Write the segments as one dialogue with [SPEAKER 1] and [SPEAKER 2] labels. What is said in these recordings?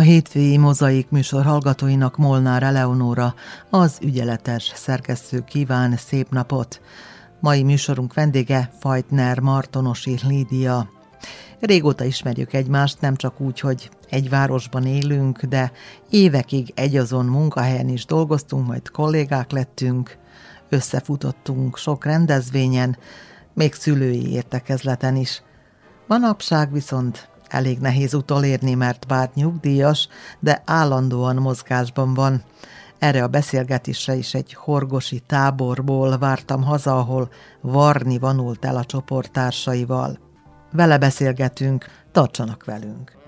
[SPEAKER 1] hétfői mozaik műsor hallgatóinak Molnár Eleonóra, az ügyeletes szerkesztő kíván szép napot. Mai műsorunk vendége Fajtner Martonosi Lídia. Régóta ismerjük egymást, nem csak úgy, hogy egy városban élünk, de évekig egyazon munkahelyen is dolgoztunk, majd kollégák lettünk, összefutottunk sok rendezvényen, még szülői értekezleten is. Manapság viszont Elég nehéz utolérni, mert bár nyugdíjas, de állandóan mozgásban van. Erre a beszélgetésre is egy horgosi táborból vártam haza, ahol Varni vanult el a csoporttársaival. Vele beszélgetünk, tartsanak velünk!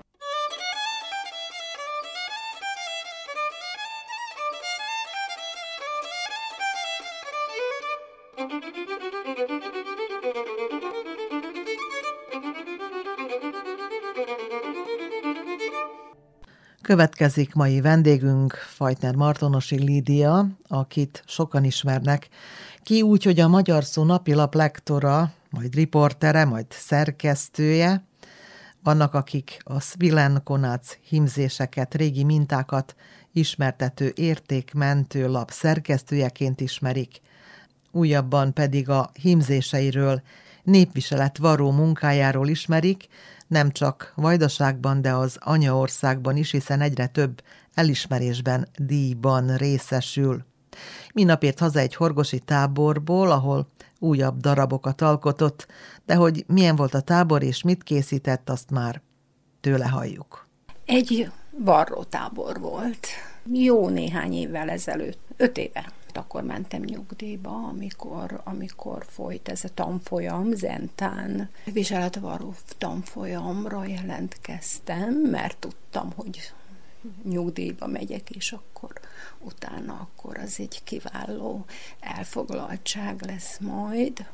[SPEAKER 1] Következik mai vendégünk, Fajtner Martonosi Lídia, akit sokan ismernek. Ki úgy, hogy a Magyar Szó napilap lektora, majd riportere, majd szerkesztője. Vannak, akik a Svilen Konác himzéseket, régi mintákat ismertető értékmentő lap szerkesztőjeként ismerik. Újabban pedig a himzéseiről, népviselet varó munkájáról ismerik, nem csak Vajdaságban, de az anyaországban is, hiszen egyre több elismerésben, díjban részesül. Minapért haza egy horgosi táborból, ahol újabb darabokat alkotott, de hogy milyen volt a tábor és mit készített, azt már tőle halljuk.
[SPEAKER 2] Egy varrótábor volt. Jó néhány évvel ezelőtt, öt éve akkor mentem nyugdíjba, amikor, amikor folyt ez a tanfolyam, Zentán viseletvaró tanfolyamra jelentkeztem, mert tudtam, hogy nyugdíjba megyek, és akkor utána akkor az egy kiváló elfoglaltság lesz majd.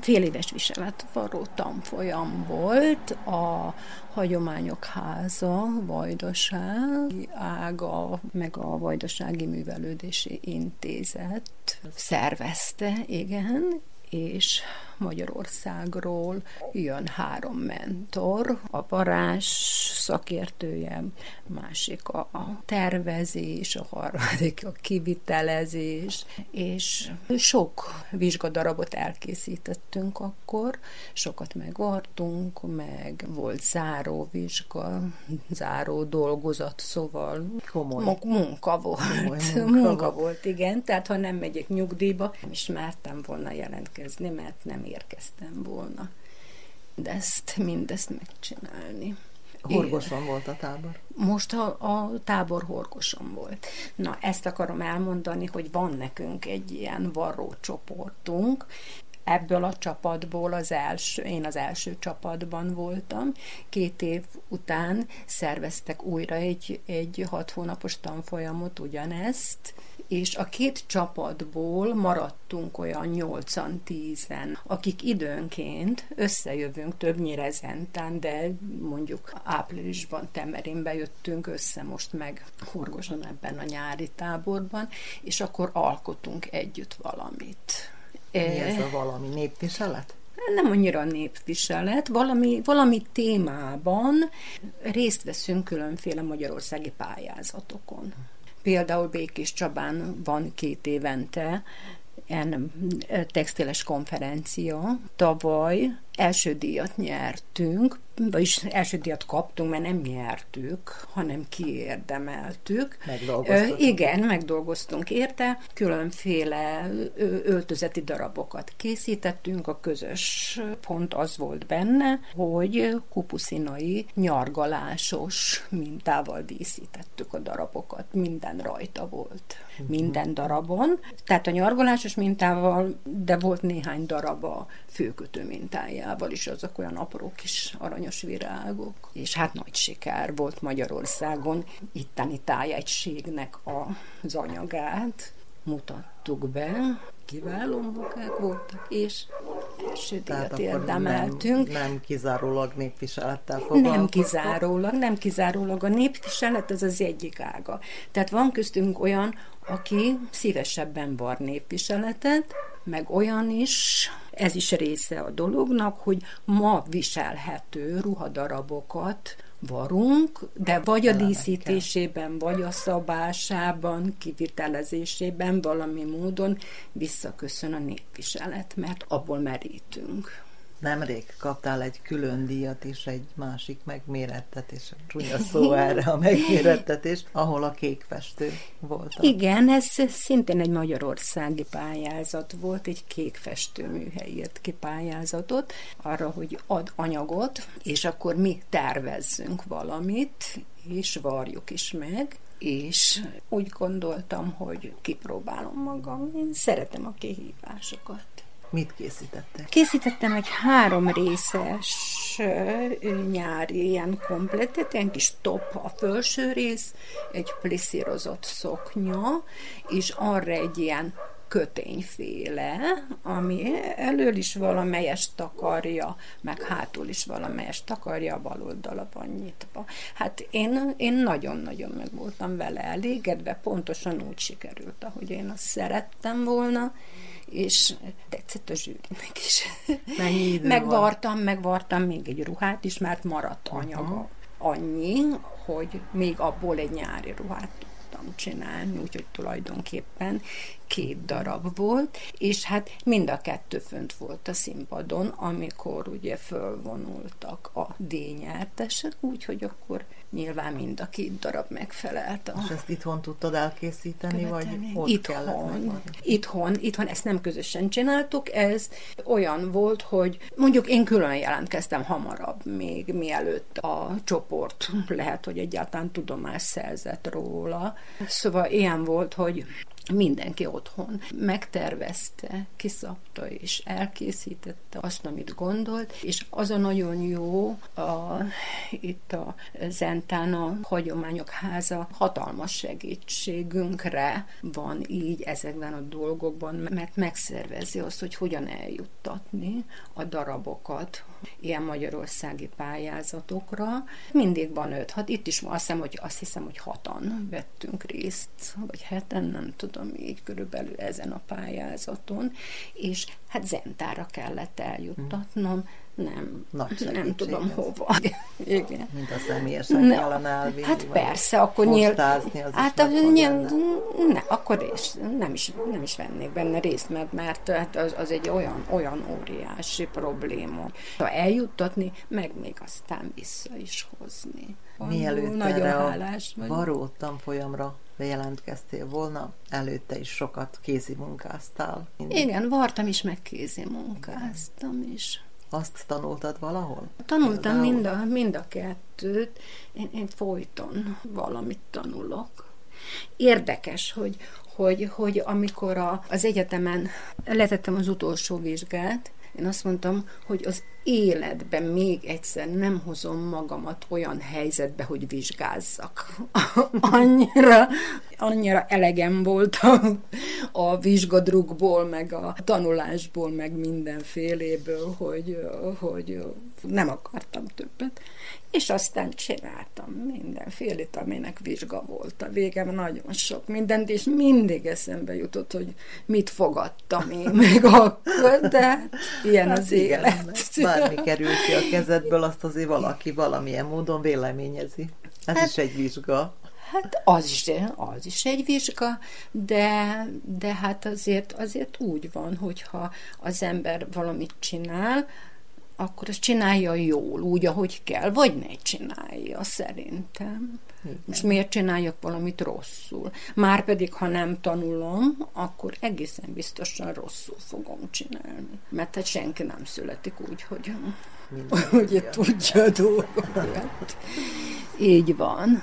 [SPEAKER 2] Fél éves viseletvaró tanfolyam volt, a Hagyományok Háza, Vajdaság ága, meg a Vajdasági Művelődési Intézet szervezte, igen, és Magyarországról jön három mentor, a varázs szakértője, másik a tervezés, a harmadik a kivitelezés, és sok vizsgadarabot elkészítettünk akkor, sokat megvartunk, meg volt záró vizsga, záró dolgozat, szóval
[SPEAKER 1] Komoly.
[SPEAKER 2] munka volt. Komoly munka, munka volt, igen, tehát ha nem megyek nyugdíjba, is mertem volna jelentkezni, mert nem érkeztem volna. De ezt, mindezt megcsinálni.
[SPEAKER 1] Horgoson volt a tábor?
[SPEAKER 2] Most a, a tábor horgoson volt. Na, ezt akarom elmondani, hogy van nekünk egy ilyen varró csoportunk, ebből a csapatból az első, én az első csapatban voltam. Két év után szerveztek újra egy, egy hat hónapos tanfolyamot, ugyanezt, és a két csapatból maradtunk olyan nyolcan, tízen, akik időnként összejövünk többnyire zentán, de mondjuk áprilisban Temerinbe jöttünk össze most meg Horgoson ebben a nyári táborban, és akkor alkotunk együtt valamit.
[SPEAKER 1] Mi ez a valami népviselet?
[SPEAKER 2] nem annyira népviselet, valami, valami témában részt veszünk különféle magyarországi pályázatokon. Például Békés Csabán van két évente en textiles konferencia. Tavaly első díjat nyertünk, vagyis első díjat kaptunk, mert nem nyertük, hanem kiérdemeltük.
[SPEAKER 1] Megdolgoztunk.
[SPEAKER 2] Igen, megdolgoztunk érte, különféle öltözeti darabokat készítettünk, a közös pont az volt benne, hogy kupuszinai nyargalásos mintával díszítettük a darabokat, minden rajta volt, uh-huh. minden darabon. Tehát a nyargalásos mintával, de volt néhány darab a főkötő mintájával is, azok olyan apró kis aranyos virágok. És hát nagy siker volt Magyarországon itteni tájegységnek az anyagát mutattuk be, kiváló munkák voltak, és első díjat érdemeltünk.
[SPEAKER 1] Nem, nem kizárólag népviselettel foglalkoztak?
[SPEAKER 2] Nem kizárólag, nem kizárólag. A népviselet az az egyik ága. Tehát van köztünk olyan, aki szívesebben var népviseletet, meg olyan is, ez is része a dolognak, hogy ma viselhető ruhadarabokat varunk, de vagy a díszítésében, vagy a szabásában, kivitelezésében valami módon visszaköszön a népviselet, mert abból merítünk.
[SPEAKER 1] Nemrég kaptál egy külön díjat és egy másik megmérettetés, csúnya szó erre a megmérettetés, ahol a kékfestő volt.
[SPEAKER 2] Igen, ez szintén egy magyarországi pályázat volt, egy kékfestő műhely írt arra, hogy ad anyagot, és akkor mi tervezzünk valamit, és varjuk is meg, és úgy gondoltam, hogy kipróbálom magam. Én szeretem a kihívásokat.
[SPEAKER 1] Mit készítettek?
[SPEAKER 2] Készítettem egy három részes nyári ilyen kompletet, ilyen kis top a felső rész, egy pliszírozott szoknya, és arra egy ilyen kötényféle, ami elől is valamelyest takarja, meg hátul is valamelyest takarja, a bal oldala van nyitva. Hát én, én nagyon-nagyon meg voltam vele elégedve, pontosan úgy sikerült, ahogy én azt szerettem volna, és tetszett a zsűrinek is.
[SPEAKER 1] Mennyi idő
[SPEAKER 2] megvartam, van? megvartam még egy ruhát is, mert maradt anyaga. Uh-huh. Annyi, hogy még abból egy nyári ruhát tudtam csinálni, úgyhogy tulajdonképpen két darab volt, és hát mind a kettő fönt volt a színpadon, amikor ugye fölvonultak a díjnyertesek, úgyhogy akkor nyilván mind a két darab megfelelt. A
[SPEAKER 1] és ezt itthon tudtad elkészíteni, követelni? vagy ott
[SPEAKER 2] itthon, itthon, itthon, ezt nem közösen csináltuk, ez olyan volt, hogy mondjuk én külön jelentkeztem hamarabb, még mielőtt a csoport lehet, hogy egyáltalán tudomást szerzett róla. Szóval ilyen volt, hogy mindenki otthon megtervezte, kiszabta és elkészítette azt, amit gondolt, és az a nagyon jó, a, itt a Zentán a Hagyományok Háza hatalmas segítségünkre van így ezekben a dolgokban, mert megszervezi azt, hogy hogyan eljuttatni a darabokat ilyen magyarországi pályázatokra. Mindig van öt, hát itt is azt hiszem, hogy, azt hiszem, hogy hatan vettünk részt, vagy heten, nem tudom, így körülbelül ezen a pályázaton, és hát Zentára kellett eljuttatnom, nem, Nagy nem tudom ez. hova.
[SPEAKER 1] Igen. Mint a személyesen ne, kellene elvinni.
[SPEAKER 2] Hát persze, akkor nyilv... az hát a, nyilv... ne, akkor is, nem is, nem is vennék benne részt, mert, mert hát az, az egy olyan, olyan óriási probléma. Ha eljuttatni, meg még aztán vissza is hozni.
[SPEAKER 1] Mielőtt nagyon hálás a varó tanfolyamra bejelentkeztél volna, előtte is sokat kézi munkáztál.
[SPEAKER 2] Mindig. Igen, vartam is, meg kézi munkáztam is.
[SPEAKER 1] Azt tanultad valahol?
[SPEAKER 2] Tanultam mind a, mind a kettőt. Én, én folyton valamit tanulok. Érdekes, hogy, hogy, hogy amikor a, az egyetemen letettem az utolsó vizsgát, én azt mondtam, hogy az életben még egyszer nem hozom magamat olyan helyzetbe, hogy vizsgázzak. annyira, annyira elegem volt a, a vizsgadrukból, meg a tanulásból, meg mindenféléből, hogy, hogy nem akartam többet. És aztán csináltam mindenfélét, aminek vizsga volt a végem, nagyon sok mindent, és mindig eszembe jutott, hogy mit fogadtam én még akkor, de ilyen hát az igen, élet.
[SPEAKER 1] Bármi kerül ki a kezedből, azt azért valaki valamilyen módon véleményezi. Ez hát, is egy vizsga.
[SPEAKER 2] Hát az is, az is egy vizsga, de, de hát azért, azért úgy van, hogyha az ember valamit csinál, akkor ezt csinálja jól, úgy, ahogy kell, vagy ne csinálja, szerintem. Igen. Most miért csináljak valamit rosszul? Márpedig, ha nem tanulom, akkor egészen biztosan rosszul fogom csinálni. Mert hát senki nem születik úgy, hogy, hogy tudja a dolgokat. Így van.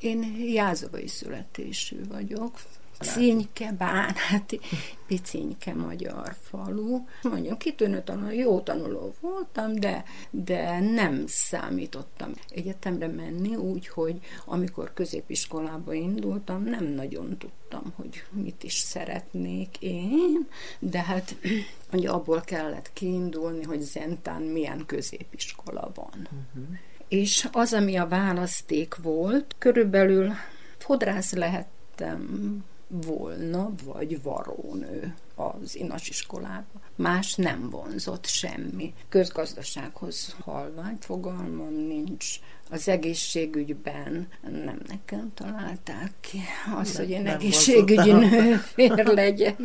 [SPEAKER 2] Én jázovai születésű vagyok, Cinke, Bánáti, picinke magyar falu. Mondjam, kitűnő tanuló, jó tanuló voltam, de, de nem számítottam egyetemre menni, úgyhogy amikor középiskolába indultam, nem nagyon tudtam, hogy mit is szeretnék én, de hát ugye abból kellett kiindulni, hogy Zentán milyen középiskola van. Uh-huh. És az, ami a választék volt, körülbelül fodrász lehettem volna, vagy varónő az inas iskolába. Más nem vonzott semmi. Közgazdasághoz halvány fogalmam nincs. Az egészségügyben nem nekem találták ki azt, hogy én egészségügyi nőfér legyek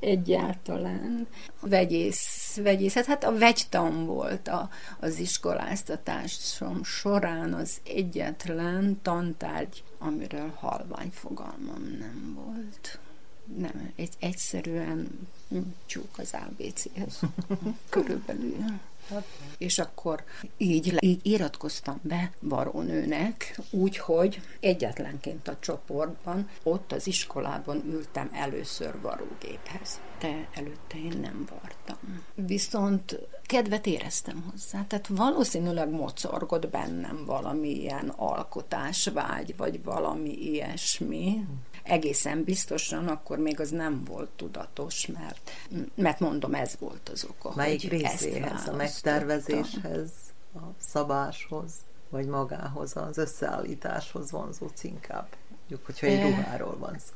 [SPEAKER 2] egyáltalán. Vegyész, vegyészet, hát a vegytan volt a, az iskoláztatásom során az egyetlen tantárgy, amiről halvány fogalmam nem volt nem, egy, egyszerűen csúk az ABC-hez. Körülbelül. És akkor így, így iratkoztam be varónőnek, úgyhogy egyetlenként a csoportban, ott az iskolában ültem először varógéphez. De előtte én nem vartam. Viszont kedvet éreztem hozzá. Tehát valószínűleg mocorgott bennem valami ilyen alkotásvágy, vagy valami ilyesmi egészen biztosan akkor még az nem volt tudatos, mert, mert mondom, ez volt az oka.
[SPEAKER 3] Melyik részéhez, a megtervezéshez, a szabáshoz, vagy magához, az összeállításhoz vonzódsz inkább? Mondjuk, hogyha egy ruháról van szó.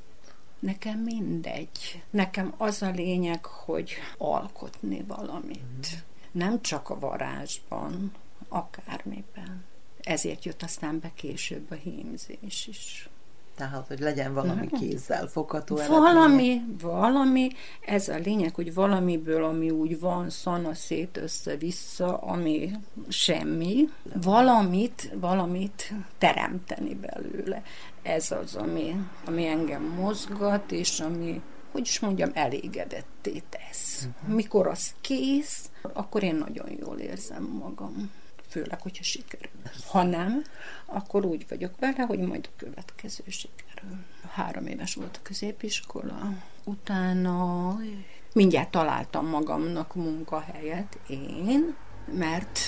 [SPEAKER 2] Nekem mindegy. Nekem az a lényeg, hogy alkotni valamit. Mm. Nem csak a varázsban, akármiben. Ezért jött aztán be később a hímzés is.
[SPEAKER 3] Tehát, hogy legyen valami kézzel fogható
[SPEAKER 2] Valami, valami, ez a lényeg, hogy valamiből, ami úgy van, szana szét össze-vissza, ami semmi, valamit, valamit teremteni belőle. Ez az, ami, ami engem mozgat, és ami, hogy is mondjam, elégedetté tesz. Uh-huh. Mikor az kész, akkor én nagyon jól érzem magam főleg, hogyha sikerül. Ha nem, akkor úgy vagyok vele, hogy majd a következő siker. három éves volt a középiskola. Utána mindjárt találtam magamnak munkahelyet én, mert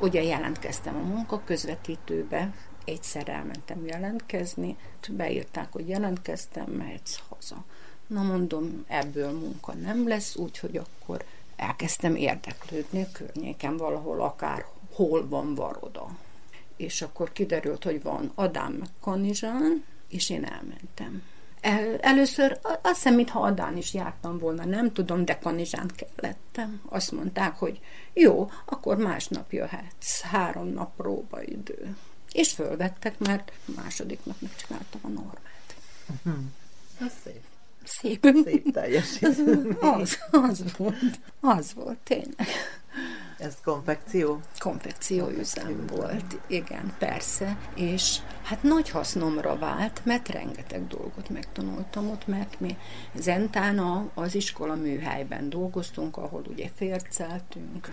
[SPEAKER 2] ugye jelentkeztem a munka közvetítőbe, egyszer elmentem jelentkezni, beírták, hogy jelentkeztem, mehetsz haza. Na mondom, ebből munka nem lesz, úgyhogy akkor elkezdtem érdeklődni a környéken valahol, akár hol van Varoda. És akkor kiderült, hogy van Adám Kanizsán, és én elmentem. El, először azt hiszem, mintha Adán is jártam volna, nem tudom, de Kanizsán kellettem. Azt mondták, hogy jó, akkor másnap jöhetsz, három nap próbaidő. És fölvettek, mert második nap megcsináltam a normát.
[SPEAKER 3] Uh-huh. Ez szép.
[SPEAKER 2] Szép.
[SPEAKER 3] Szép teljesítmény.
[SPEAKER 2] Az, az volt. Az volt, tényleg.
[SPEAKER 3] Ez konfekció?
[SPEAKER 2] Konfekció üzem volt, igen, persze. És hát nagy hasznomra vált, mert rengeteg dolgot megtanultam ott, mert mi Zentán az iskola műhelyben dolgoztunk, ahol ugye férceltünk,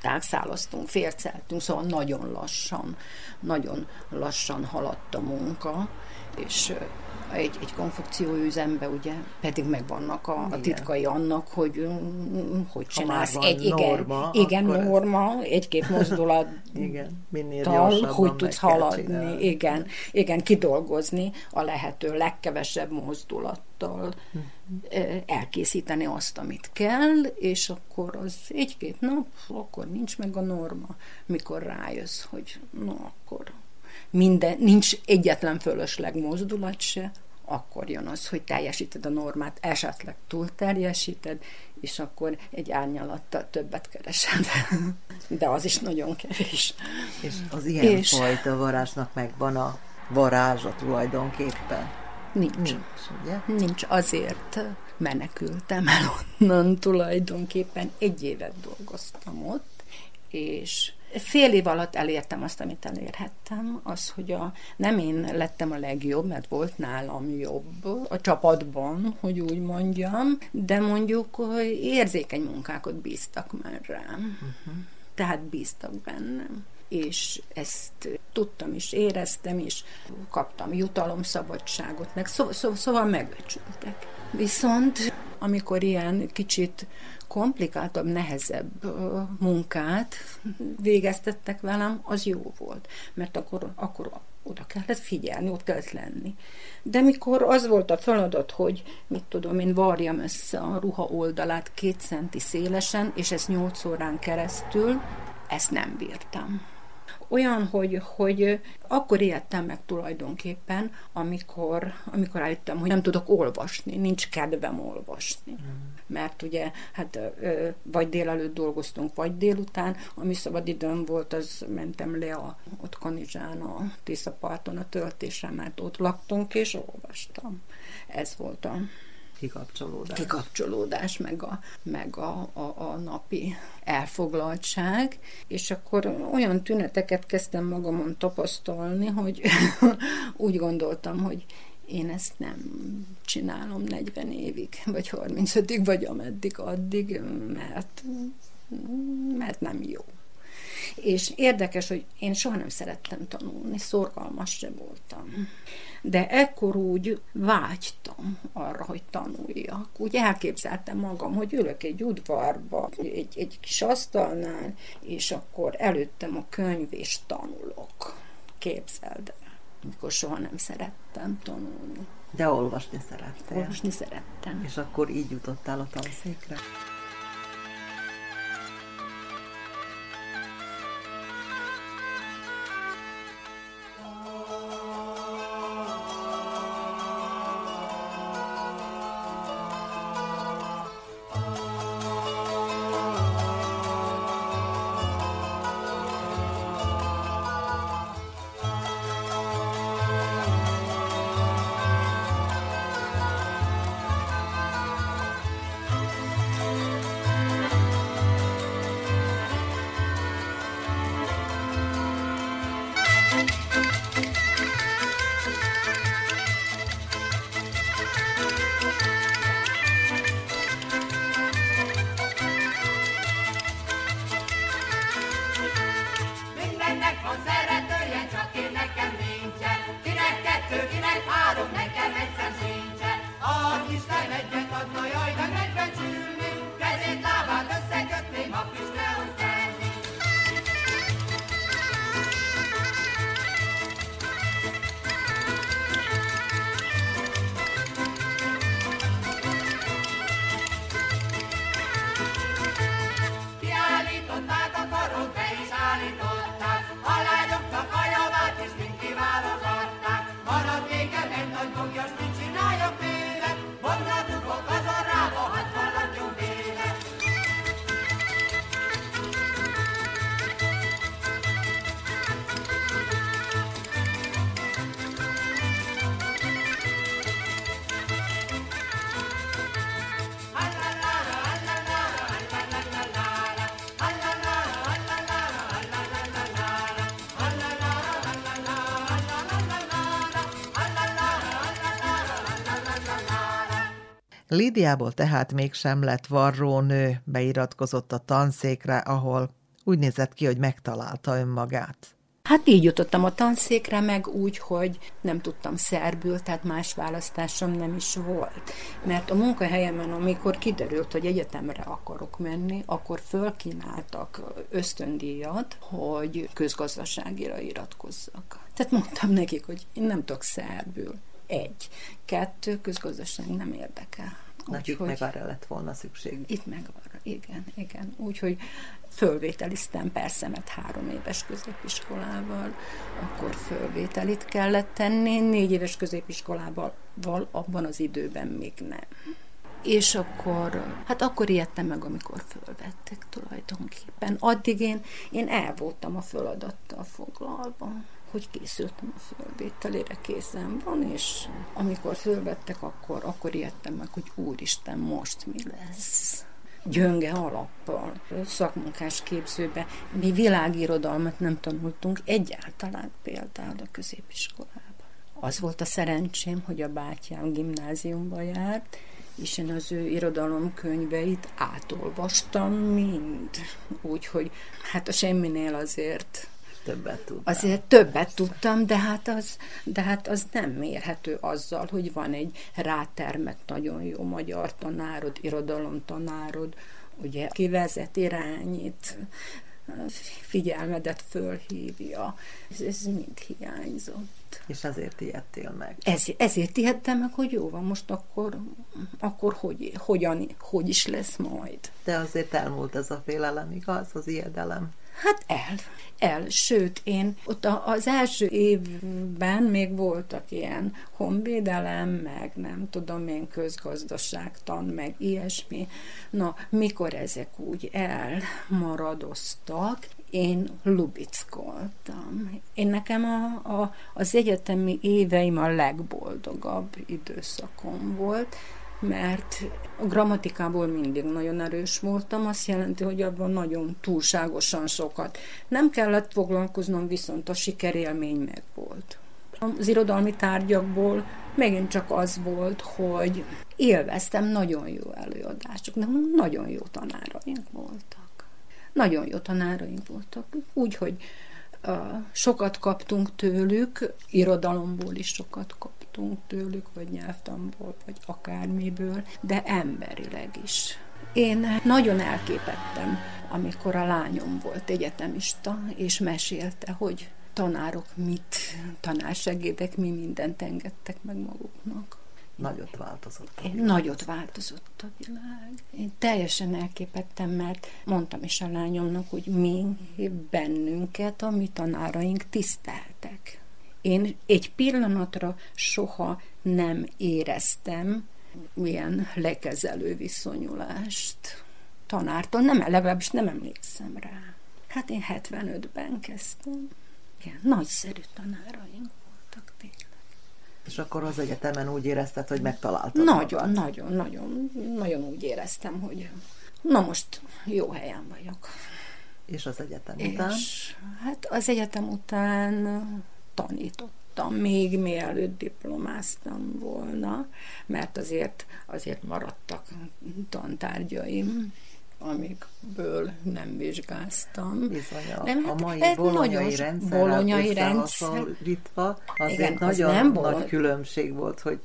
[SPEAKER 2] tágszálaztunk, férceltünk, szóval nagyon lassan, nagyon lassan haladt a munka, és egy, egy konfekcióüzembe, ugye, pedig megvannak a, a titkai annak, hogy hogy csinálsz egy igen,
[SPEAKER 3] norma,
[SPEAKER 2] igen norma, egy-két mozdulat
[SPEAKER 3] igen, minél
[SPEAKER 2] tal, hogy tudsz haladni, csinálni. igen, igen, kidolgozni a lehető legkevesebb mozdulattal, uh-huh. elkészíteni azt, amit kell, és akkor az egy-két nap, akkor nincs meg a norma, mikor rájössz, hogy na akkor minden, nincs egyetlen fölösleg mozdulat se, akkor jön az, hogy teljesíted a normát, esetleg túl teljesíted, és akkor egy árnyalattal többet keresed. De az is nagyon kevés.
[SPEAKER 3] És az ilyen és... fajta varázsnak megvan a varázsa tulajdonképpen?
[SPEAKER 2] Nincs. Nincs, ugye? Nincs, azért menekültem el onnan tulajdonképpen. Egy évet dolgoztam ott, és fél év alatt elértem azt, amit elérhettem, az, hogy a, nem én lettem a legjobb, mert volt nálam jobb a csapatban, hogy úgy mondjam, de mondjuk hogy érzékeny munkákat bíztak már rám. Uh-huh. Tehát bíztak bennem és ezt tudtam is, éreztem is, kaptam jutalomszabadságot, meg szó, szó, szóval megbecsültek. Viszont amikor ilyen kicsit komplikáltabb, nehezebb munkát végeztettek velem, az jó volt, mert akkor, akkor oda kellett figyelni, ott kellett lenni. De mikor az volt a feladat, hogy mit tudom én, varjam össze a ruha oldalát két centi szélesen, és ezt nyolc órán keresztül, ezt nem bírtam olyan, hogy, hogy akkor éltem meg tulajdonképpen, amikor, amikor rájöttem, hogy nem tudok olvasni, nincs kedvem olvasni. Mm. Mert ugye, hát vagy délelőtt dolgoztunk, vagy délután, ami szabad időm volt, az mentem le a, ott Kanizsán, a Tiszaparton a töltésre, mert ott laktunk, és olvastam. Ez volt a
[SPEAKER 3] kikapcsolódás.
[SPEAKER 2] Kikapcsolódás, meg a, meg a, a, a napi elfoglaltság, és akkor olyan tüneteket kezdtem magamon tapasztalni, hogy úgy gondoltam, hogy én ezt nem csinálom 40 évig, vagy 35-ig, vagy ameddig addig, mert, mert nem jó. És érdekes, hogy én soha nem szerettem tanulni, szorgalmas se voltam. De ekkor úgy vágytam arra, hogy tanuljak. Úgy elképzeltem magam, hogy ülök egy udvarba, egy, egy kis asztalnál, és akkor előttem a könyv, és tanulok. Képzeld el amikor soha nem szerettem tanulni.
[SPEAKER 3] De olvasni szerettem.
[SPEAKER 2] Olvasni szerettem.
[SPEAKER 3] És akkor így jutottál a tanszékre?
[SPEAKER 1] Lídiából tehát mégsem lett varrónő, beiratkozott a tanszékre, ahol úgy nézett ki, hogy megtalálta önmagát.
[SPEAKER 2] Hát így jutottam a tanszékre, meg úgy, hogy nem tudtam szerbül, tehát más választásom nem is volt. Mert a munkahelyemen, amikor kiderült, hogy egyetemre akarok menni, akkor fölkínáltak ösztöndíjat, hogy közgazdaságira iratkozzak. Tehát mondtam nekik, hogy én nem tudok szerbül. Egy. Kettő, közgazdaság nem érdekel.
[SPEAKER 3] Nekik meg arra lett volna szükség.
[SPEAKER 2] Itt meg arra, igen, igen. Úgyhogy fölvételiztem persze, mert három éves középiskolával, akkor fölvételit kellett tenni, négy éves középiskolával abban az időben még nem. És akkor, hát akkor ijedtem meg, amikor fölvettek tulajdonképpen. Addig én, én el voltam a feladattal foglalva hogy készültem a fölvételére, készen van, és amikor fölvettek, akkor, akkor ijedtem meg, hogy úristen, most mi lesz gyönge alappal, szakmunkás képzőbe. Mi világirodalmat nem tanultunk egyáltalán például a középiskolában. Az volt a szerencsém, hogy a bátyám gimnáziumba járt, és én az ő irodalomkönyveit átolvastam mind. Úgyhogy hát a semminél azért
[SPEAKER 3] többet tudtam.
[SPEAKER 2] Azért többet tudtam, de hát, az, de hát az nem mérhető azzal, hogy van egy rátermett nagyon jó magyar tanárod, irodalomtanárod, ugye kivezet, irányít, figyelmedet fölhívja. Ez, ez mind hiányzott.
[SPEAKER 3] És ezért ijedtél meg.
[SPEAKER 2] Ez, ezért ijedtem meg, hogy jó van, most akkor, akkor hogy, hogyan, hogy is lesz majd.
[SPEAKER 3] De azért elmúlt ez a félelem, igaz? Az ijedelem.
[SPEAKER 2] Hát el, el. Sőt, én ott az első évben még voltak ilyen honvédelem, meg nem tudom én közgazdaságtan, meg ilyesmi. Na, mikor ezek úgy elmaradoztak, én lubickoltam. Én nekem a, a, az egyetemi éveim a legboldogabb időszakom volt, mert a grammatikából mindig nagyon erős voltam, azt jelenti, hogy abban nagyon túlságosan sokat. Nem kellett foglalkoznom, viszont a sikerélmény meg volt. Az irodalmi tárgyakból megint csak az volt, hogy élveztem nagyon jó előadások, de nagyon jó tanáraink voltak. Nagyon jó tanáraink voltak. Úgy, hogy sokat kaptunk tőlük, irodalomból is sokat kaptunk tőlük, vagy nyelvtamból, vagy akármiből, de emberileg is. Én nagyon elképettem, amikor a lányom volt egyetemista, és mesélte, hogy tanárok mit, tanársegédek mi mindent engedtek meg maguknak.
[SPEAKER 3] Nagyot változott a
[SPEAKER 2] világ. Nagyot változott a világ. Én teljesen elképettem, mert mondtam is a lányomnak, hogy mi bennünket a mi tanáraink tiszteltek. Én egy pillanatra soha nem éreztem ilyen lekezelő viszonyulást tanártól, nem, legalábbis nem emlékszem rá. Hát én 75-ben kezdtem. Igen, nagyszerű tanáraink voltak tényleg.
[SPEAKER 3] És akkor az egyetemen úgy érezted, hogy megtaláltad
[SPEAKER 2] Nagyon, magad. nagyon, nagyon, nagyon úgy éreztem, hogy na most jó helyen vagyok.
[SPEAKER 3] És az egyetem és, után?
[SPEAKER 2] Hát az egyetem után tanítottam, még mielőtt diplomáztam volna, mert azért, azért maradtak tantárgyaim amikből nem vizsgáztam.
[SPEAKER 3] Bizony, a, nem, a mai bolonyai rendszer bolonyai rendszer azért Igen, nagyon nem nagy különbség volt, hogy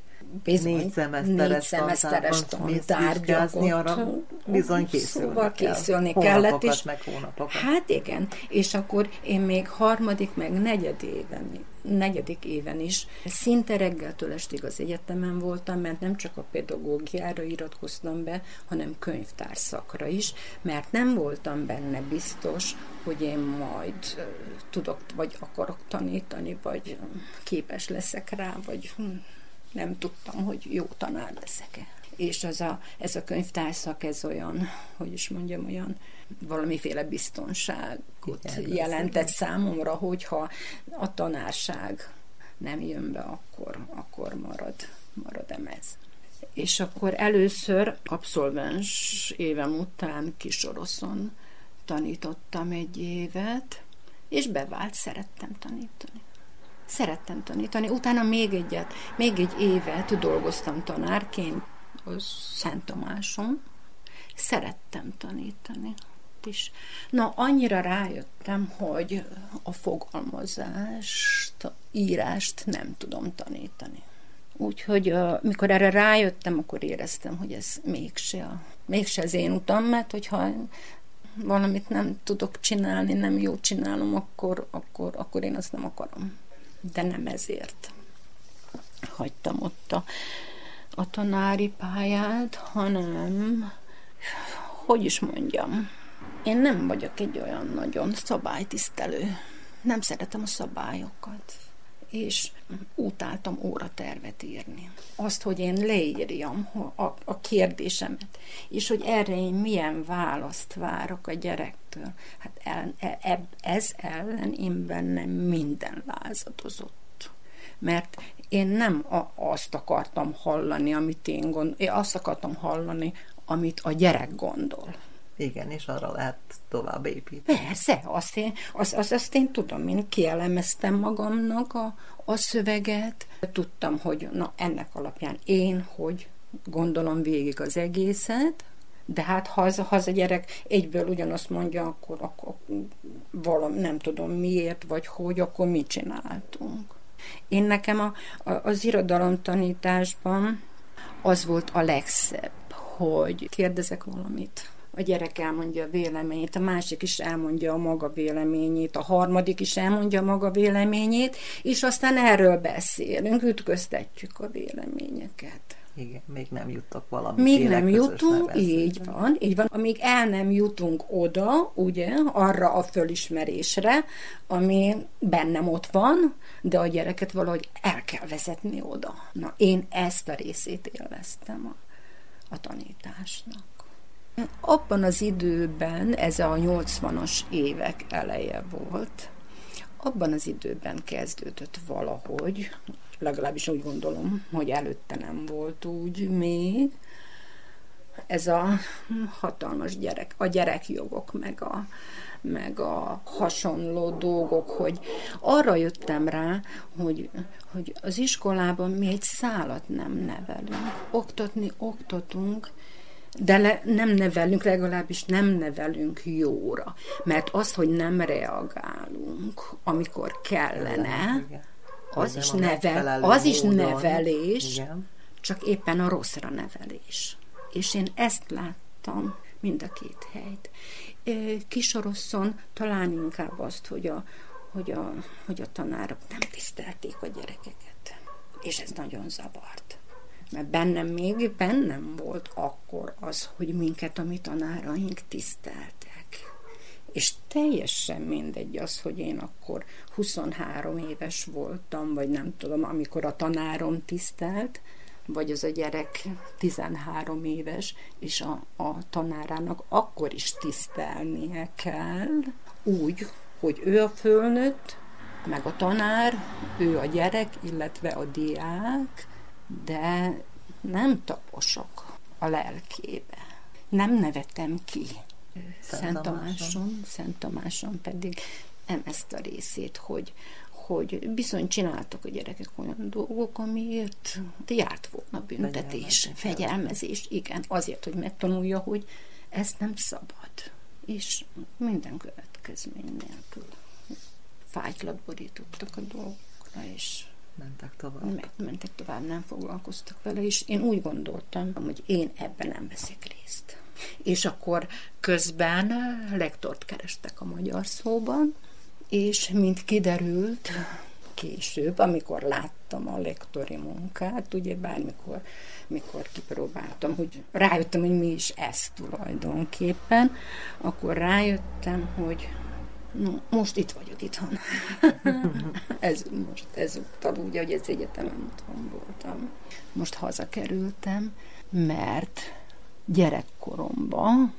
[SPEAKER 3] bizony, négy szemeszteres, négy szemeszteres tantárgyat arra bizony készülni
[SPEAKER 2] szóval készülni kell. kellett. És, meg hónapokat. Hát igen, és akkor én még harmadik, meg negyed éven, negyedik éven is szinte reggeltől estig az egyetemen voltam, mert nem csak a pedagógiára iratkoztam be, hanem könyvtárszakra is, mert nem voltam benne biztos, hogy én majd tudok, vagy akarok tanítani, vagy képes leszek rá, vagy hm, nem tudtam, hogy jó tanár leszek-e. És az a, ez a könyvtárszak, ez olyan, hogy is mondjam, olyan valamiféle biztonságot Igen, jelentett számomra, hogyha a tanárság nem jön be, akkor, akkor marad, marad ez. És akkor először abszolvens évem után Kisoroszon tanítottam egy évet, és bevált, szerettem tanítani. Szerettem tanítani. Utána még egyet, még egy évet dolgoztam tanárként az Szent Tomáson. Szerettem tanítani is. Na, annyira rájöttem, hogy a fogalmazást, a írást nem tudom tanítani. Úgyhogy mikor erre rájöttem, akkor éreztem, hogy ez mégse, a, mégse az én utam, mert hogyha valamit nem tudok csinálni, nem jó csinálom, akkor, akkor, akkor én azt nem akarom de nem ezért hagytam ott a, a tanári pályát, hanem, hogy is mondjam, én nem vagyok egy olyan nagyon szabálytisztelő. Nem szeretem a szabályokat. És utáltam óratervet írni. Azt, hogy én leírjam a, a kérdésemet, és hogy erre én milyen választ várok a gyerektől. Hát el, e, ez ellen én bennem minden lázadozott. Mert én nem a, azt akartam hallani, amit én gondol, én azt akartam hallani, amit a gyerek gondol.
[SPEAKER 3] Igen, és arra lehet tovább építeni.
[SPEAKER 2] Persze, azt én, azt, azt, azt én tudom, én kielemeztem magamnak a, a szöveget, tudtam, hogy na ennek alapján én, hogy gondolom végig az egészet, de hát ha az, ha az a gyerek egyből ugyanazt mondja, akkor, akkor valami, nem tudom miért, vagy hogy, akkor mit csináltunk. Én nekem a, a, az irodalomtanításban az volt a legszebb, hogy kérdezek valamit, a gyerek elmondja a véleményét, a másik is elmondja a maga véleményét, a harmadik is elmondja a maga véleményét, és aztán erről beszélünk, ütköztetjük a véleményeket.
[SPEAKER 3] Igen, még nem juttak valami.
[SPEAKER 2] Még nem jutunk, így van, így van. Amíg el nem jutunk oda, ugye, arra a fölismerésre, ami bennem ott van, de a gyereket valahogy el kell vezetni oda. Na, én ezt a részét élveztem a, a tanításnak. Abban az időben, ez a 80-as évek eleje volt, abban az időben kezdődött valahogy, legalábbis úgy gondolom, hogy előtte nem volt úgy még, ez a hatalmas gyerek, a gyerekjogok, meg a, meg a hasonló dolgok, hogy arra jöttem rá, hogy, hogy az iskolában mi egy szálat nem nevelünk. Oktatni oktatunk, de le, nem nevelünk, legalábbis nem nevelünk jóra. Mert az, hogy nem reagálunk, amikor kellene, az is, nevel, az is nevelés, csak éppen a rosszra nevelés. És én ezt láttam mind a két helyt. Kisorosszon talán inkább azt, hogy a, hogy a, hogy a tanárok nem tisztelték a gyerekeket. És ez nagyon zavart mert bennem még bennem volt akkor az, hogy minket a mi tanáraink tiszteltek. És teljesen mindegy az, hogy én akkor 23 éves voltam, vagy nem tudom, amikor a tanárom tisztelt, vagy az a gyerek 13 éves, és a, a tanárának akkor is tisztelnie kell, úgy, hogy ő a fölnőtt, meg a tanár, ő a gyerek, illetve a diák, de nem taposok a lelkébe. Nem nevetem ki. Szent Tamáson, Szent Tamáson pedig nem ezt a részét, hogy, hogy bizony csináltak a gyerekek olyan dolgok, amiért járt volna büntetés, fegyelmezés, igen, azért, hogy megtanulja, hogy ezt nem szabad. És minden következmény nélkül fájtlat borítottak a dolgokra, és
[SPEAKER 3] mentek tovább.
[SPEAKER 2] Meg, mentek tovább, nem foglalkoztak vele, és én úgy gondoltam, hogy én ebben nem veszek részt. És akkor közben lektort kerestek a magyar szóban, és mint kiderült, később, amikor láttam a lektori munkát, ugye bármikor mikor kipróbáltam, hogy rájöttem, hogy mi is ez tulajdonképpen, akkor rájöttem, hogy no, most itt vagyok itthon. ez most ezúttal úgy, hogy ez egyetemen otthon voltam. Most hazakerültem, mert gyerekkoromban,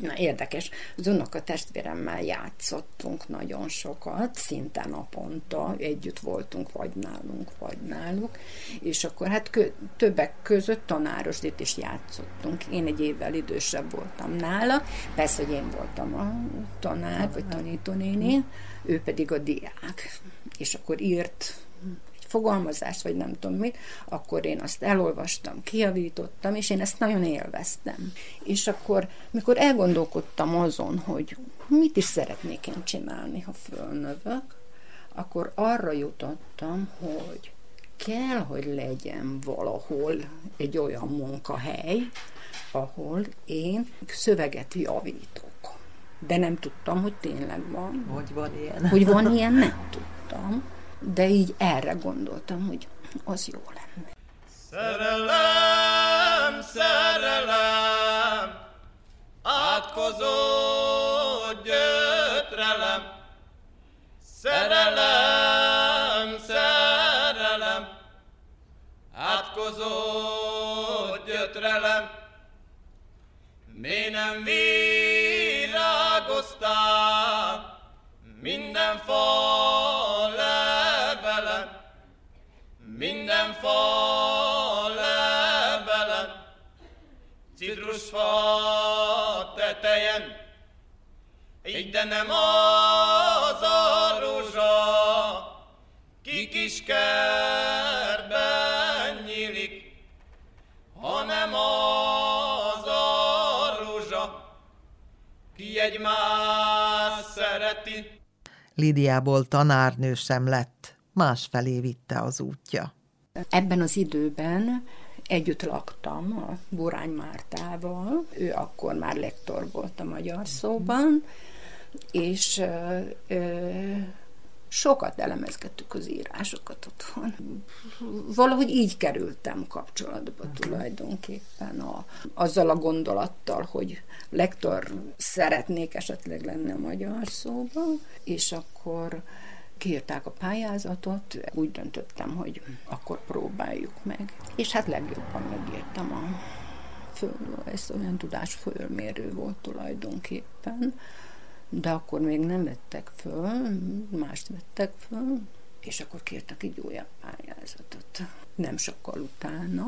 [SPEAKER 2] na érdekes, az unoka testvéremmel játszottunk nagyon sokat, szinte naponta, együtt voltunk vagy nálunk, vagy náluk, és akkor hát kö, többek között tanáros itt is játszottunk. Én egy évvel idősebb voltam nála, persze, hogy én voltam a tanár, vagy tanítónéni, ő pedig a diák. És akkor írt fogalmazást, vagy nem tudom mit, akkor én azt elolvastam, kiavítottam, és én ezt nagyon élveztem. És akkor, mikor elgondolkodtam azon, hogy mit is szeretnék én csinálni, ha fölnövök, akkor arra jutottam, hogy kell, hogy legyen valahol egy olyan munkahely, ahol én szöveget javítok. De nem tudtam, hogy tényleg van.
[SPEAKER 3] Hogy van ilyen.
[SPEAKER 2] Hogy van ilyen, nem tudtam de így erre gondoltam, hogy az jó lenne.
[SPEAKER 4] Szerelem, szerelem, átkozó gyötrelem, szerelem, szerelem, átkozó gyötrelem, mi nem virágoztál minden fal minden fa levelen, citrusfa tetejen, így de nem az a rózsa, ki kis kertben nyílik, hanem az a rózsa, ki egymás szereti.
[SPEAKER 1] Lidiából tanárnő sem lett, másfelé vitte az útja.
[SPEAKER 2] Ebben az időben együtt laktam a Burány Mártával, ő akkor már lektor volt a magyar szóban, és ö, ö, sokat elemezgettük az írásokat otthon. Valahogy így kerültem kapcsolatba tulajdonképpen a, azzal a gondolattal, hogy lektor szeretnék esetleg lenni a magyar szóban, és akkor kiírták a pályázatot, úgy döntöttem, hogy akkor próbáljuk meg. És hát legjobban megírtam a föl, ez olyan tudás fölmérő volt tulajdonképpen, de akkor még nem vettek föl, mást vettek föl, és akkor kértek egy újabb pályázatot. Nem sokkal utána.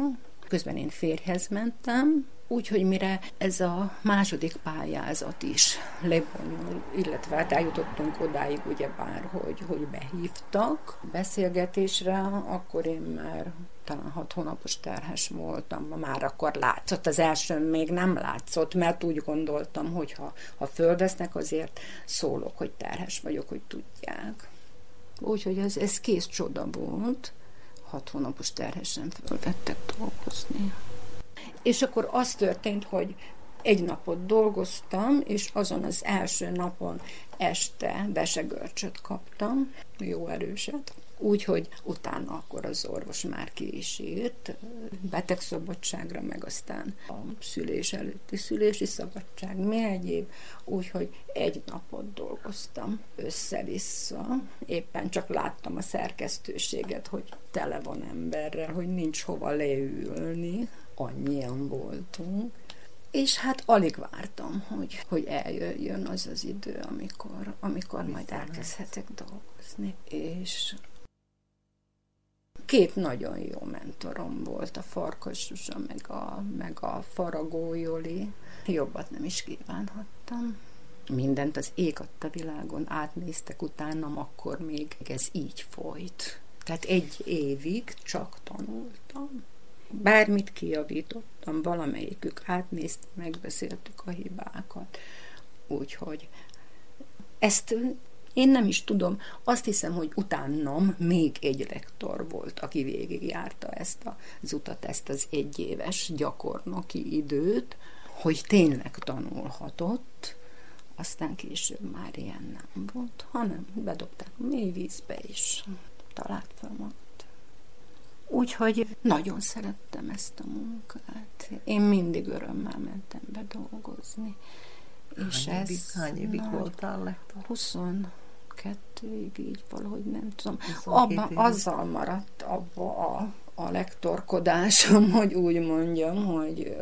[SPEAKER 2] Közben én férjhez mentem, Úgyhogy mire ez a második pályázat is lebonyol, illetve hát eljutottunk odáig, ugye bár, hogy, hogy behívtak beszélgetésre, akkor én már talán hat hónapos terhes voltam, már akkor látszott, az első még nem látszott, mert úgy gondoltam, hogy ha, ha földesznek, azért szólok, hogy terhes vagyok, hogy tudják. Úgyhogy ez, ez kész csoda volt, hat hónapos terhesen fölvettek dolgozni. És akkor az történt, hogy egy napot dolgoztam, és azon az első napon este besegörcsöt kaptam, jó erőset. Úgyhogy utána akkor az orvos már ki is írt betegszabadságra, meg aztán a szülés előtti szülési szabadság, mi egyéb. Úgyhogy egy napot dolgoztam össze-vissza. Éppen csak láttam a szerkesztőséget, hogy tele van emberrel, hogy nincs hova leülni annyian voltunk, és hát alig vártam, hogy, hogy eljöjjön az az idő, amikor, amikor majd elkezdhetek dolgozni. És két nagyon jó mentorom volt, a Farkas Zsuzsa, meg a, meg a Faragó Joli. Jobbat nem is kívánhattam. Mindent az ég adta világon átnéztek utánam, akkor még ez így folyt. Tehát egy évig csak tanultam bármit kijavítottam, valamelyikük átnézte, megbeszéltük a hibákat. Úgyhogy ezt Én nem is tudom. Azt hiszem, hogy utánam még egy rektor volt, aki végigjárta ezt az utat, ezt az egyéves gyakornoki időt, hogy tényleg tanulhatott, aztán később már ilyen nem volt, hanem bedobták a mély vízbe, és talált fel magát. Úgyhogy nagyon szerettem ezt a munkát. Én mindig örömmel mentem be dolgozni.
[SPEAKER 3] És hány évig, ez hány évig nagy, voltál lektor?
[SPEAKER 2] 22-ig, így valahogy nem tudom. Abba, azzal maradt abba a, a lektorkodásom, hogy úgy mondjam, hogy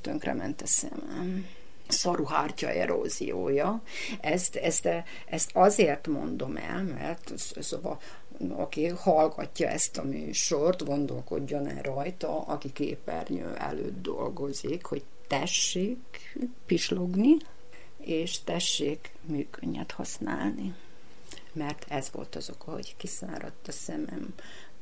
[SPEAKER 2] tönkrement a szemem szaruhártya eróziója. Ezt, ezt, ezt azért mondom el, mert szóval aki hallgatja ezt a műsort, gondolkodjon el rajta, aki képernyő előtt dolgozik, hogy tessék pislogni, és tessék műkönnyet használni. Mert ez volt az oka, hogy kiszáradt a szemem,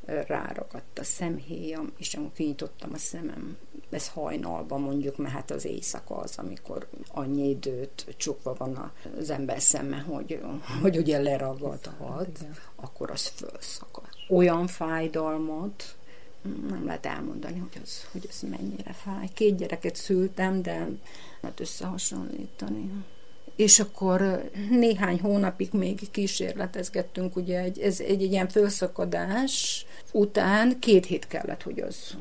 [SPEAKER 2] ráragadt a szemhéjam, és amikor kinyitottam a szemem, ez hajnalban mondjuk, mert hát az éjszaka az, amikor annyi időt csukva van az ember szeme, hogy, hogy ugye leragadhat, akkor az fölszakad. Olyan fájdalmat, nem lehet elmondani, hogy az, hogy az mennyire fáj. Két gyereket szültem, de lehet összehasonlítani. És akkor néhány hónapig még kísérletezgettünk, ugye egy, ez egy, egy ilyen felszakadás után két hét kellett, hogy az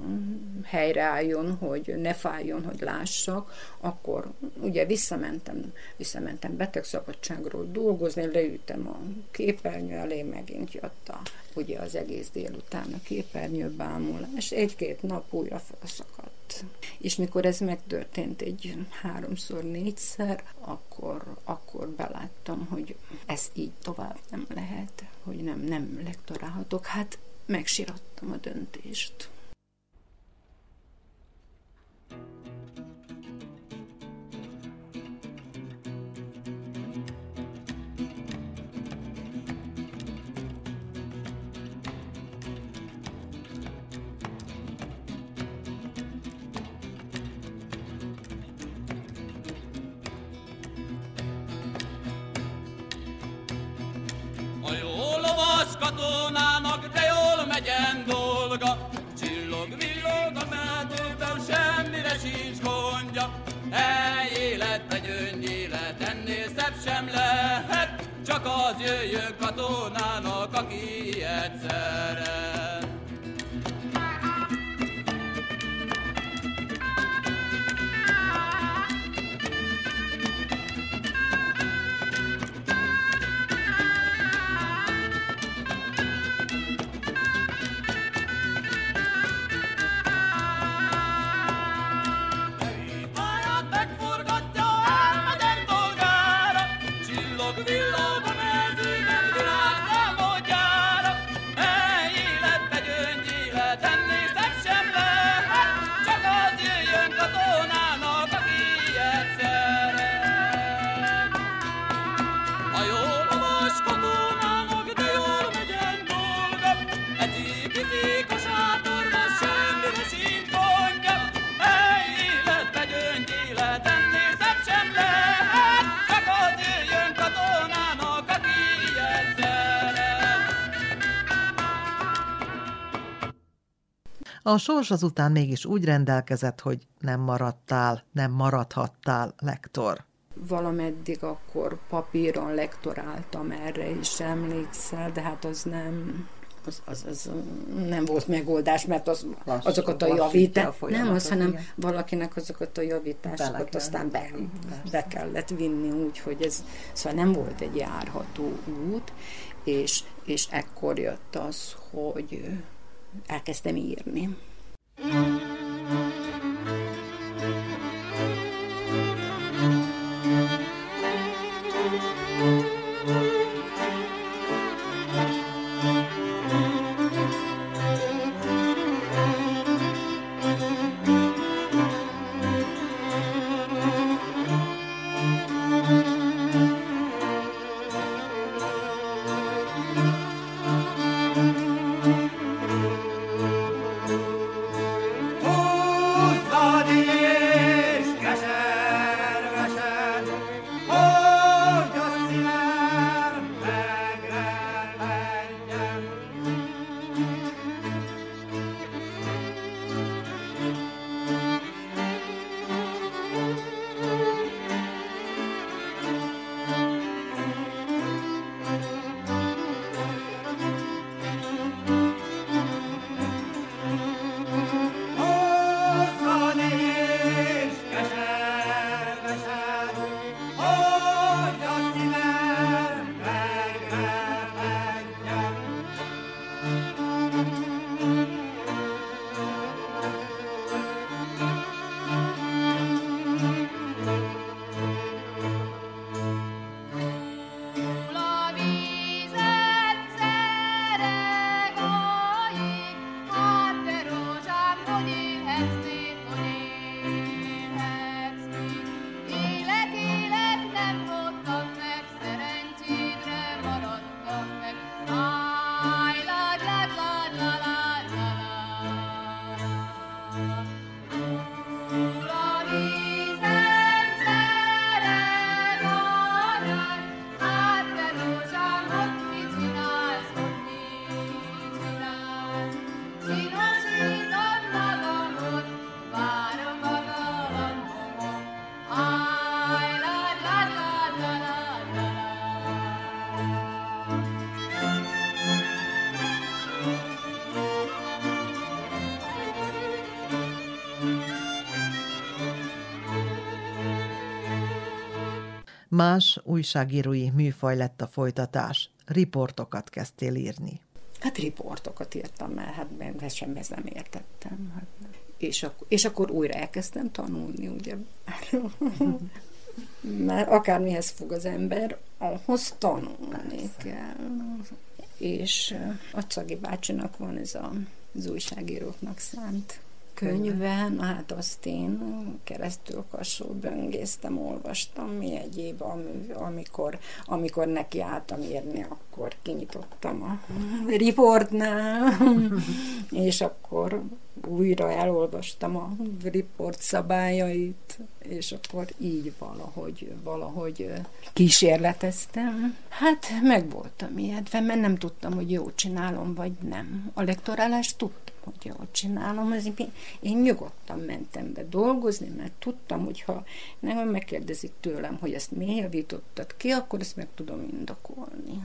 [SPEAKER 2] helyreálljon, hogy ne fájjon, hogy lássak, akkor ugye visszamentem, visszamentem betegszabadságról dolgozni, leültem a képernyő elé, megint jött a, ugye az egész délután a képernyő bámulás, egy-két nap újra felszakadt. És mikor ez megtörtént egy háromszor, négyszer, akkor, akkor beláttam, hogy ez így tovább nem lehet, hogy nem, nem lektorálhatok. Hát megsirattam a döntést.
[SPEAKER 4] Jól megyen dolga. Csillog, villog a medőben, semmire sincs gondja. E élet, egy élet, ennél szebb sem lehet, csak az jöjjön katonának, aki ilyet szeret.
[SPEAKER 1] A sors azután mégis úgy rendelkezett, hogy nem maradtál, nem maradhattál lektor.
[SPEAKER 2] Valameddig akkor papíron lektoráltam erre is, emlékszel, de hát az nem, az, az, az nem volt megoldás, mert az, Lass, azokat a javításokat, nem az, hanem igen. valakinek azokat a javításokat aztán be, be kellett vinni úgy, hogy ez szóval nem volt egy járható út, és, és ekkor jött az, hogy elkezdtem írni.
[SPEAKER 1] Más újságírói műfaj lett a folytatás. Riportokat kezdtél írni.
[SPEAKER 2] Hát riportokat írtam, mert hát mert sem ez nem értettem. Hát, és, akkor, és akkor újra elkezdtem tanulni, ugye. mert akármihez fog az ember, ahhoz tanulni kell. És a Cagi bácsinak van ez a, az újságíróknak szánt könyve, hát azt én keresztül kassul böngésztem, olvastam, mi egyéb, amikor, amikor neki álltam írni, akkor kinyitottam a riportnál, és akkor újra elolvastam a riport szabályait, és akkor így valahogy, valahogy kísérleteztem. Hát meg voltam ijedve, mert nem tudtam, hogy jól csinálom, vagy nem. A lektorálást tudtam hogy jól csinálom, az én nyugodtan mentem be dolgozni, mert tudtam, hogy ha nem megkérdezik tőlem, hogy ezt miért javítottad ki, akkor ezt meg tudom indokolni.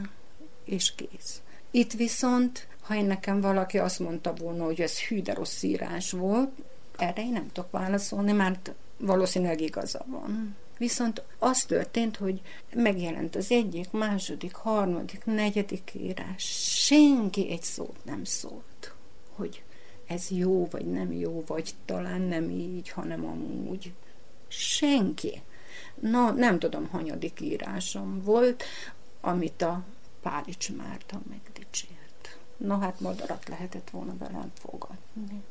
[SPEAKER 2] És kész. Itt viszont, ha én nekem valaki azt mondta volna, hogy ez hű, de rossz írás volt, erre én nem tudok válaszolni, mert valószínűleg igaza van. Viszont az történt, hogy megjelent az egyik, második, harmadik, negyedik írás. Senki egy szót nem szólt, hogy ez jó, vagy nem jó, vagy talán nem így, hanem amúgy. Senki. Na, nem tudom, hanyadik írásom volt, amit a Pálics Márta megdicsért. Na hát madarat lehetett volna velem fogadni.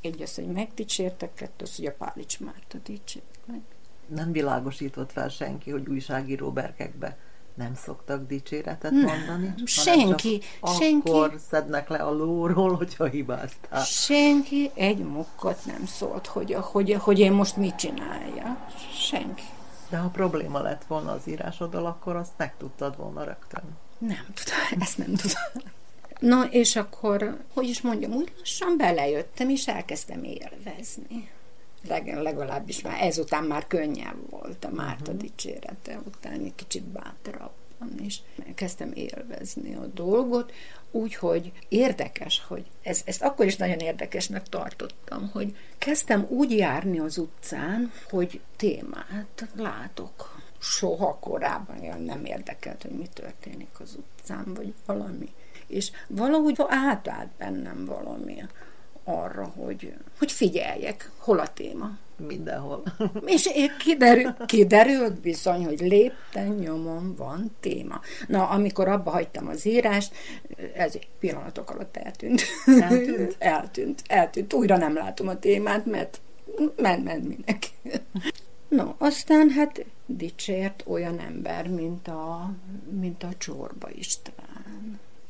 [SPEAKER 2] Egy az, hogy megdicsértek, kettő az, hogy a Pálics Márta dicsért meg.
[SPEAKER 3] Nem világosított fel senki, hogy újságíró berkekbe nem szoktak dicséretet mondani.
[SPEAKER 2] Senki, senki.
[SPEAKER 3] Akkor szednek le a lóról, hogyha hibáztál.
[SPEAKER 2] Senki egy mukkat nem szólt, hogy, hogy, hogy én most mit csinálja. Senki.
[SPEAKER 3] De ha probléma lett volna az írásoddal, akkor azt megtudtad volna rögtön.
[SPEAKER 2] Nem tudom, ezt nem tudom. Na, és akkor, hogy is mondjam, úgy lassan belejöttem, és elkezdtem élvezni. Leg, legalábbis már ezután már könnyebb volt a Márta uh-huh. dicsérete, után egy kicsit bátrabban, és kezdtem élvezni a dolgot, úgyhogy érdekes, hogy ez, ezt akkor is nagyon érdekesnek tartottam, hogy kezdtem úgy járni az utcán, hogy témát látok. Soha korábban nem érdekelt, hogy mi történik az utcán, vagy valami. És valahogy átállt bennem valami arra, hogy, hogy figyeljek, hol a téma.
[SPEAKER 3] Mindenhol.
[SPEAKER 2] És kiderül, kiderült bizony, hogy lépten nyomon van téma. Na, amikor abba hagytam az írást, ez egy pillanatok alatt eltűnt. Eltűnt? eltűnt, eltűnt. Újra nem látom a témát, mert ment, ment mindenki. No, aztán hát dicsért olyan ember, mint a, mint a Csorba István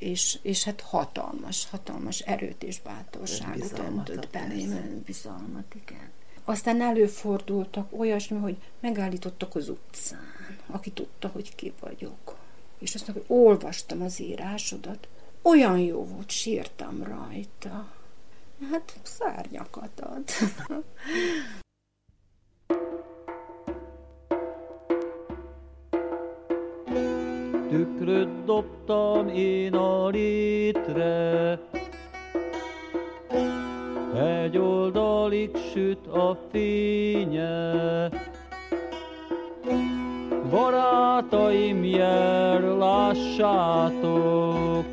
[SPEAKER 2] és, és hát hatalmas, hatalmas erőt és bátorságot öntött belém, bizalmat, igen. Aztán előfordultak olyasmi, hogy megállítottak az utcán, aki tudta, hogy ki vagyok. És azt mondta, hogy olvastam az írásodat, olyan jó volt, sírtam rajta. Hát szárnyakat ad.
[SPEAKER 5] Tükröt dobtam én a létre, egy oldalig süt a fénye. Barátaim, jel, lássátok,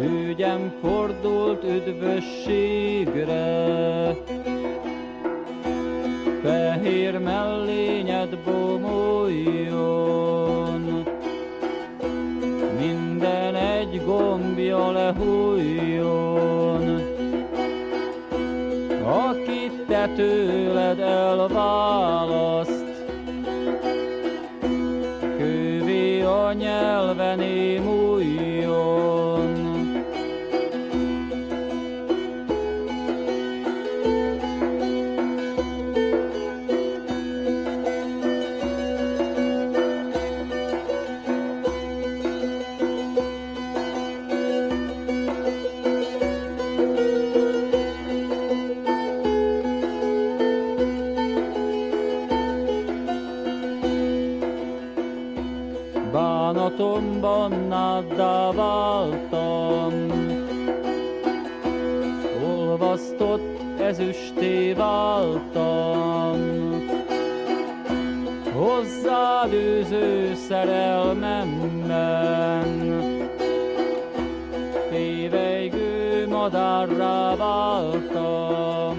[SPEAKER 5] ügyem fordult üdvösségre. Fehér mellényed bomoljon, gombja lehújjon. Akit te tőled elválaszt, váltam. Hozzád őző szerelmemben, Tévejgő madárrá váltam.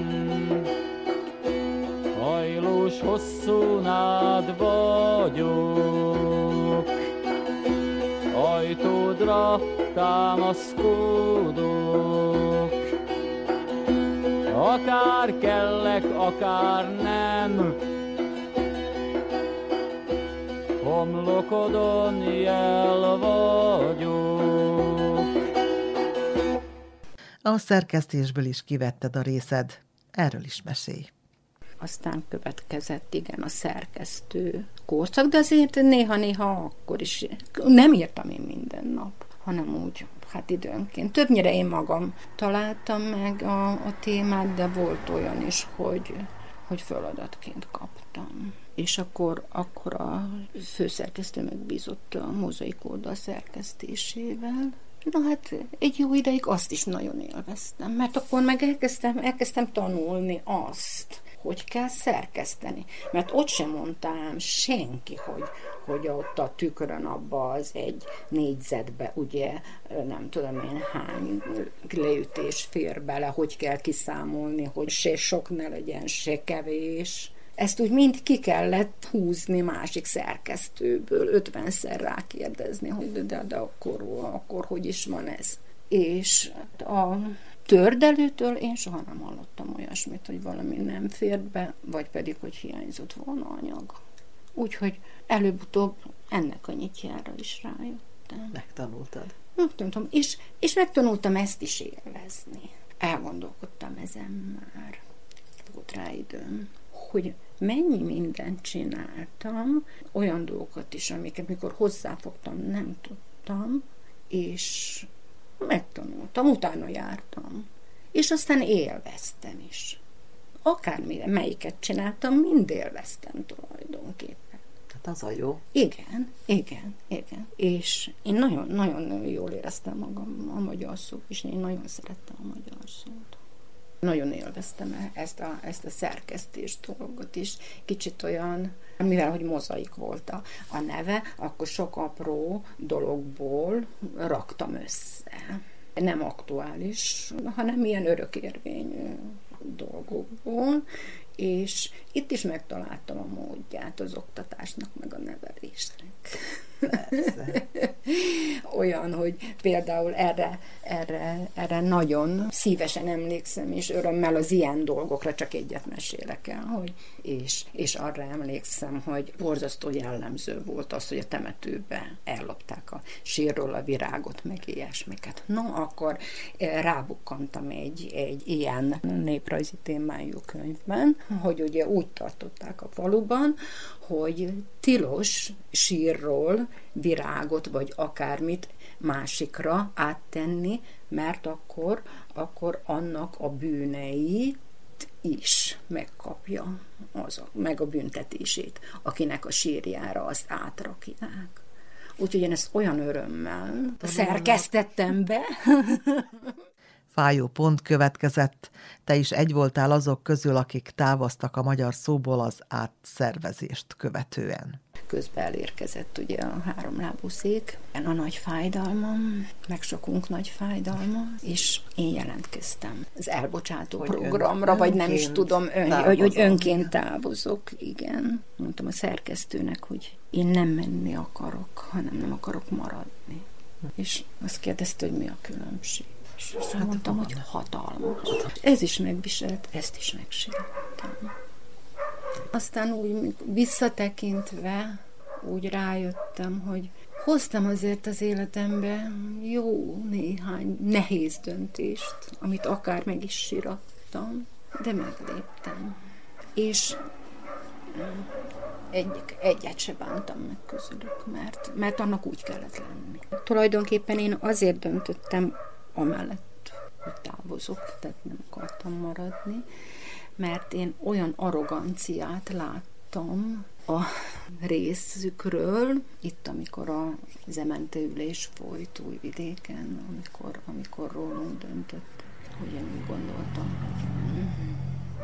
[SPEAKER 5] Hajlós hosszú nád vagyok, ajtódra támaszkodok. Kellek, akár nem, homlokodon jel vagyok.
[SPEAKER 1] A szerkesztésből is kivetted a részed. Erről is mesélj.
[SPEAKER 2] Aztán következett, igen, a szerkesztő korszak, de azért néha-néha akkor is nem írtam én minden nap, hanem úgy, hát időnként. Többnyire én magam találtam meg a, a témát, de volt olyan is, hogy, hogy feladatként kaptam. És akkor, akkor a főszerkesztő megbízott a mozaik oldal szerkesztésével, Na hát egy jó ideig azt is nagyon élveztem, mert akkor meg elkezdtem, elkezdtem tanulni azt, hogy kell szerkeszteni. Mert ott sem mondtam senki, hogy, hogy ott a tükrön abba az egy négyzetbe, ugye nem tudom én hány leütés fér bele, hogy kell kiszámolni, hogy se sok ne legyen, se kevés. Ezt úgy mind ki kellett húzni másik szerkesztőből, ötvenszer rákérdezni, hogy de, de, de akkor, akkor hogy is van ez. És a tördelőtől én soha nem hallottam olyasmit, hogy valami nem fért be, vagy pedig, hogy hiányzott volna anyag. Úgyhogy előbb-utóbb ennek a nyitjára is rájöttem.
[SPEAKER 3] Megtanultad.
[SPEAKER 2] Megtanultam, és, és megtanultam ezt is élvezni. Elgondolkodtam ezen már. Volt rá időm, hogy mennyi mindent csináltam, olyan dolgokat is, amiket mikor hozzáfogtam, nem tudtam, és megtanultam, utána jártam. És aztán élveztem is. Akármire, melyiket csináltam, mind élveztem tulajdonképpen.
[SPEAKER 3] Hát az a jó.
[SPEAKER 2] Igen, igen, igen. És én nagyon, nagyon jól éreztem magam a magyar szó, és én nagyon szerettem a magyar szót. Nagyon élveztem ezt a, ezt a szerkesztés dolgot is. Kicsit olyan, mivel hogy mozaik volt a, a neve, akkor sok apró dologból raktam össze. Nem aktuális, hanem ilyen örökérvényű dolgokból, és itt is megtaláltam a módját az oktatásnak, meg a nevelésnek. Olyan, hogy például erre, erre, erre nagyon szívesen emlékszem, és örömmel az ilyen dolgokra csak egyet mesélek el, hogy, és, és arra emlékszem, hogy borzasztó jellemző volt az, hogy a temetőbe ellopták a sírról a virágot, meg ilyesmiket. No, akkor eh, rábukkantam egy, egy ilyen néprajzi témájú könyvben, hogy ugye úgy tartották a faluban, hogy tilos sírról virágot vagy akármit másikra áttenni, mert akkor, akkor annak a bűnei is megkapja az, meg a büntetését, akinek a sírjára azt átrakják. Úgyhogy én ezt olyan örömmel szerkesztettem be.
[SPEAKER 1] Fájó pont következett, te is egy voltál azok közül, akik távoztak a magyar szóból az átszervezést követően.
[SPEAKER 2] Közben elérkezett ugye a háromlábú szék, a nagy fájdalmam, meg sokunk nagy fájdalma, és én jelentkeztem az elbocsátó hogy programra, ön, vagy nem is tudom, ön, hogy, hogy önként távozok, igen. Mondtam a szerkesztőnek, hogy én nem menni akarok, hanem nem akarok maradni. És azt kérdezte, hogy mi a különbség. És hát mondtam, hogy hatalmas. Ez is megviselt, ezt is megsértem. Aztán úgy visszatekintve úgy rájöttem, hogy hoztam azért az életembe jó néhány nehéz döntést, amit akár meg is sírattam, de megléptem. És egy, egyet se bántam meg közülük, mert, mert annak úgy kellett lenni. Tulajdonképpen én azért döntöttem amellett, hogy távozok, tehát nem akartam maradni, mert én olyan arroganciát láttam a részükről, itt, amikor a zementőülés folyt újvidéken, amikor, amikor rólunk döntött, hogy én úgy gondoltam,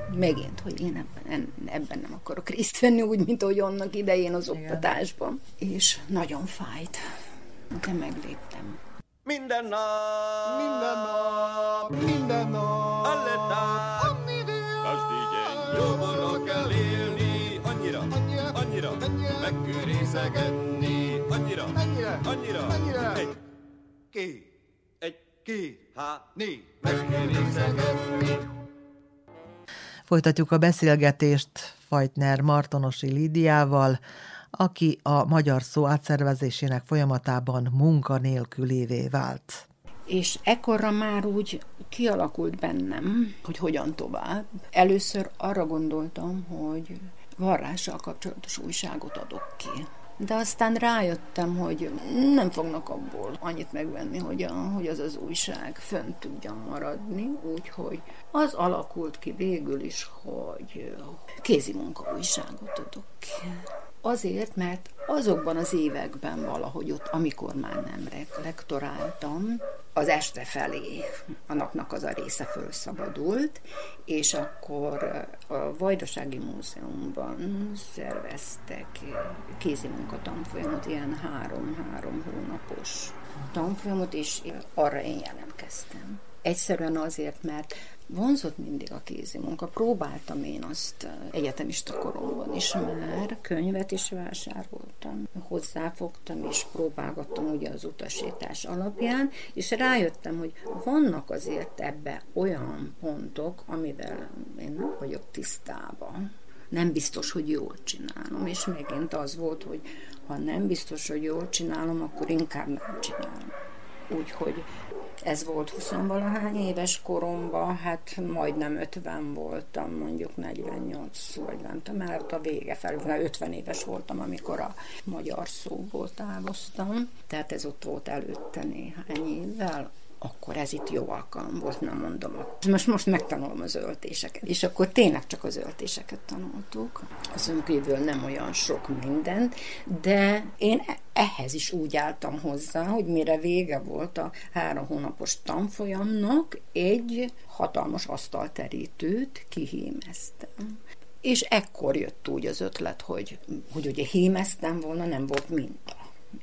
[SPEAKER 2] hogy megint, hogy én ebben, ebben nem akarok részt venni, úgy, mint ahogy annak idején az Igen. oktatásban. És nagyon fájt, de megléptem.
[SPEAKER 6] Minden nap, minden nap, minden nap, alle tag, Jóborra kell élni, annyira, annyira, annyira, annyira megkőrészegetni, annyira, annyira, annyira, annyira, egy, két, egy, két, há, né, megkőrészegetni.
[SPEAKER 1] Folytatjuk a beszélgetést Fajtner Martonosi Lídiával, aki a magyar szó átszervezésének folyamatában munkanélkülévé vált.
[SPEAKER 2] És ekkorra már úgy kialakult bennem, hogy hogyan tovább. Először arra gondoltam, hogy varrással kapcsolatos újságot adok ki. De aztán rájöttem, hogy nem fognak abból annyit megvenni, hogy, a, hogy az az újság fönt tudjon maradni, úgyhogy az alakult ki végül is, hogy kézi munka újságot adok ki. Azért, mert azokban az években valahogy ott, amikor már nem lektoráltam, az este felé a napnak az a része felszabadult, és akkor a Vajdasági Múzeumban szerveztek kézi munkatanfolyamot, ilyen három-három hónapos tanfolyamot, és arra én jelentkeztem. Egyszerűen azért, mert vonzott mindig a kézi munka. Próbáltam én azt egyetemista koromban is már, könyvet is vásároltam, hozzáfogtam és próbálgattam ugye az utasítás alapján, és rájöttem, hogy vannak azért ebbe olyan pontok, amivel én nem vagyok tisztában nem biztos, hogy jól csinálom. És megint az volt, hogy ha nem biztos, hogy jól csinálom, akkor inkább nem csinálom. Úgyhogy ez volt 20 valahány éves koromban, hát majdnem 50 voltam, mondjuk 48 vagy nem tudom, mert a vége felül, 50 éves voltam, amikor a magyar szóból távoztam, tehát ez ott volt előtte néhány évvel, akkor ez itt jó alkalom volt, nem mondom. Most, most megtanulom az öltéseket. És akkor tényleg csak az öltéseket tanultuk. Azon kívül nem olyan sok mindent, de én e- ehhez is úgy álltam hozzá, hogy mire vége volt a három hónapos tanfolyamnak, egy hatalmas asztalterítőt kihímeztem. És ekkor jött úgy az ötlet, hogy, hogy ugye hímeztem volna, nem volt minta.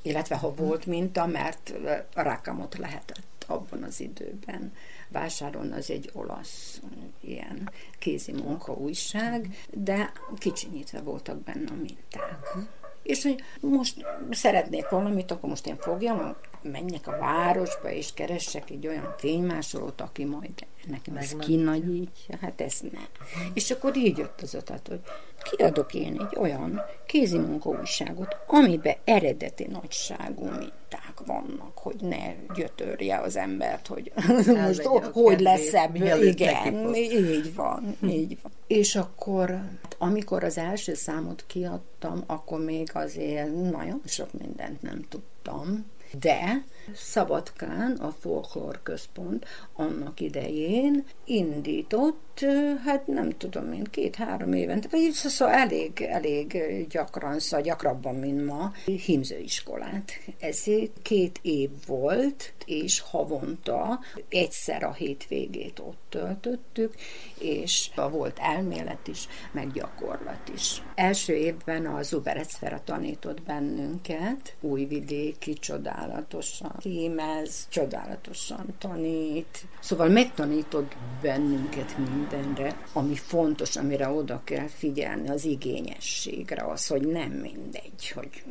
[SPEAKER 2] Illetve ha volt minta, mert a rákamot lehetett abban az időben vásárolni, az egy olasz ilyen kézi munka újság, de kicsinyítve voltak benne a minták. És hogy most szeretnék valamit, akkor most én fogjam, menjek a városba, és keressek egy olyan fénymásolót, aki majd nekem ezt kinagyítja. Hát ez nem. És akkor így jött az ötlet, hogy kiadok én egy olyan kézi újságot, amiben eredeti nagyságú minták vannak, hogy ne gyötörje az embert, hogy most hogy lesz ebből. Igen, így van, így van. És akkor, amikor az első számot kiadtam, akkor még azért nagyon sok mindent nem tudtam, De Szabadkán a Folklor Központ annak idején indított, hát nem tudom én, két-három évente, vagy szóval elég, elég gyakran, szóval gyakrabban, mint ma, hímzőiskolát. Ez két év volt, és havonta egyszer a hétvégét ott töltöttük, és volt elmélet is, meg gyakorlat is. Első évben a Zuberecfera tanított bennünket, újvidéki, csodálatosan kémez, csodálatosan tanít, szóval megtanított bennünket mindenre, ami fontos, amire oda kell figyelni, az igényességre, az, hogy nem mindegy, hogy,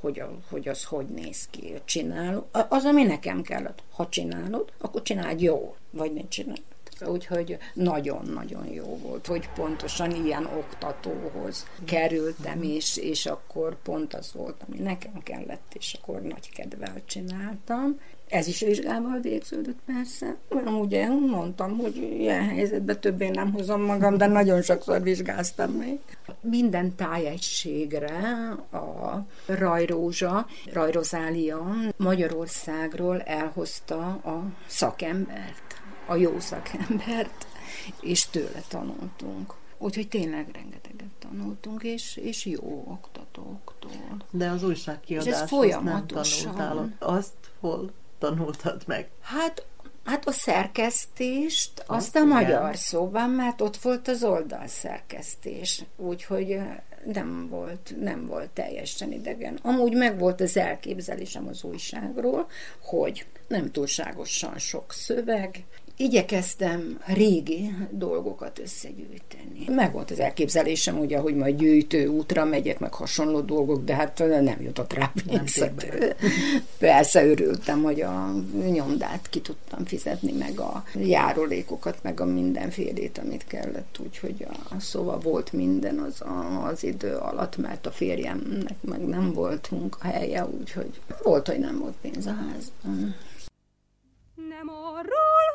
[SPEAKER 2] hogy, hogy az hogy néz ki, csinálok. Az, ami nekem kellett. Ha csinálod, akkor csináld jól, vagy ne csinálod. Úgyhogy nagyon-nagyon jó volt, hogy pontosan ilyen oktatóhoz kerültem, és, és akkor pont az volt, ami nekem kellett, és akkor nagy kedvel csináltam. Ez is vizsgával végződött persze. Mert ugye mondtam, hogy ilyen helyzetben többé nem hozom magam, de nagyon sokszor vizsgáztam még. Minden tájegységre a Rajrózsa, Rajrozália Magyarországról elhozta a szakembert a jó szakembert, és tőle tanultunk. Úgyhogy tényleg rengeteget tanultunk, és, és jó oktatóktól.
[SPEAKER 3] De az újságkiadáshoz nem tanultál. Azt hol tanultad meg?
[SPEAKER 2] Hát Hát a szerkesztést, azt, azt a igen. magyar szóban, mert ott volt az oldalszerkesztés, úgyhogy nem volt, nem volt teljesen idegen. Amúgy meg volt az elképzelésem az újságról, hogy nem túlságosan sok szöveg, igyekeztem régi dolgokat összegyűjteni. Meg volt az elképzelésem, ugye, hogy majd gyűjtő útra megyek, meg hasonló dolgok, de hát nem jutott rá pénzt. Persze örültem, hogy a nyomdát ki tudtam fizetni, meg a járulékokat, meg a mindenfélét, amit kellett, úgyhogy a, szóval volt minden az, a, az idő alatt, mert a férjemnek meg nem volt munkahelye, úgyhogy volt, hogy nem volt pénz a házban. Nem arról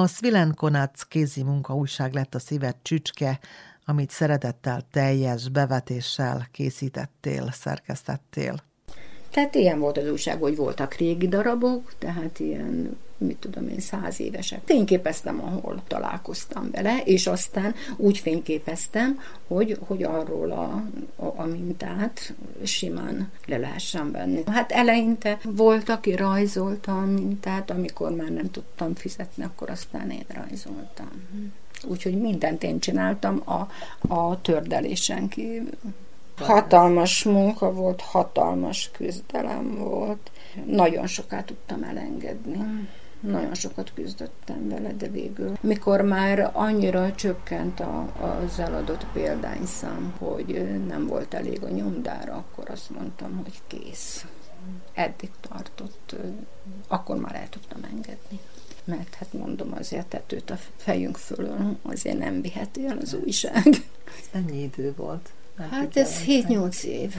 [SPEAKER 1] A Svilen Konac kézi munka újság lett a szívet csücske, amit szeretettel teljes bevetéssel készítettél, szerkesztettél.
[SPEAKER 2] Tehát ilyen volt az újság, hogy voltak régi darabok, tehát ilyen mit tudom én, száz évesek. Fényképeztem, ahol találkoztam vele, és aztán úgy fényképeztem, hogy, hogy arról a, a, a mintát simán le lehessen venni. Hát eleinte volt, aki rajzolta a mintát, amikor már nem tudtam fizetni, akkor aztán én rajzoltam. Úgyhogy mindent én csináltam a, a tördelésen kívül. Hatalmas munka volt, hatalmas küzdelem volt. Nagyon sokat tudtam elengedni. Nagyon sokat küzdöttem vele, de végül, mikor már annyira csökkent a, az eladott példányszám, hogy nem volt elég a nyomdára, akkor azt mondtam, hogy kész. Eddig tartott, akkor már el tudtam engedni mert hát mondom, azért tetőt a fejünk fölül azért nem viheti el az újság.
[SPEAKER 3] Ennyi idő volt?
[SPEAKER 2] Hát ez 7-8 év.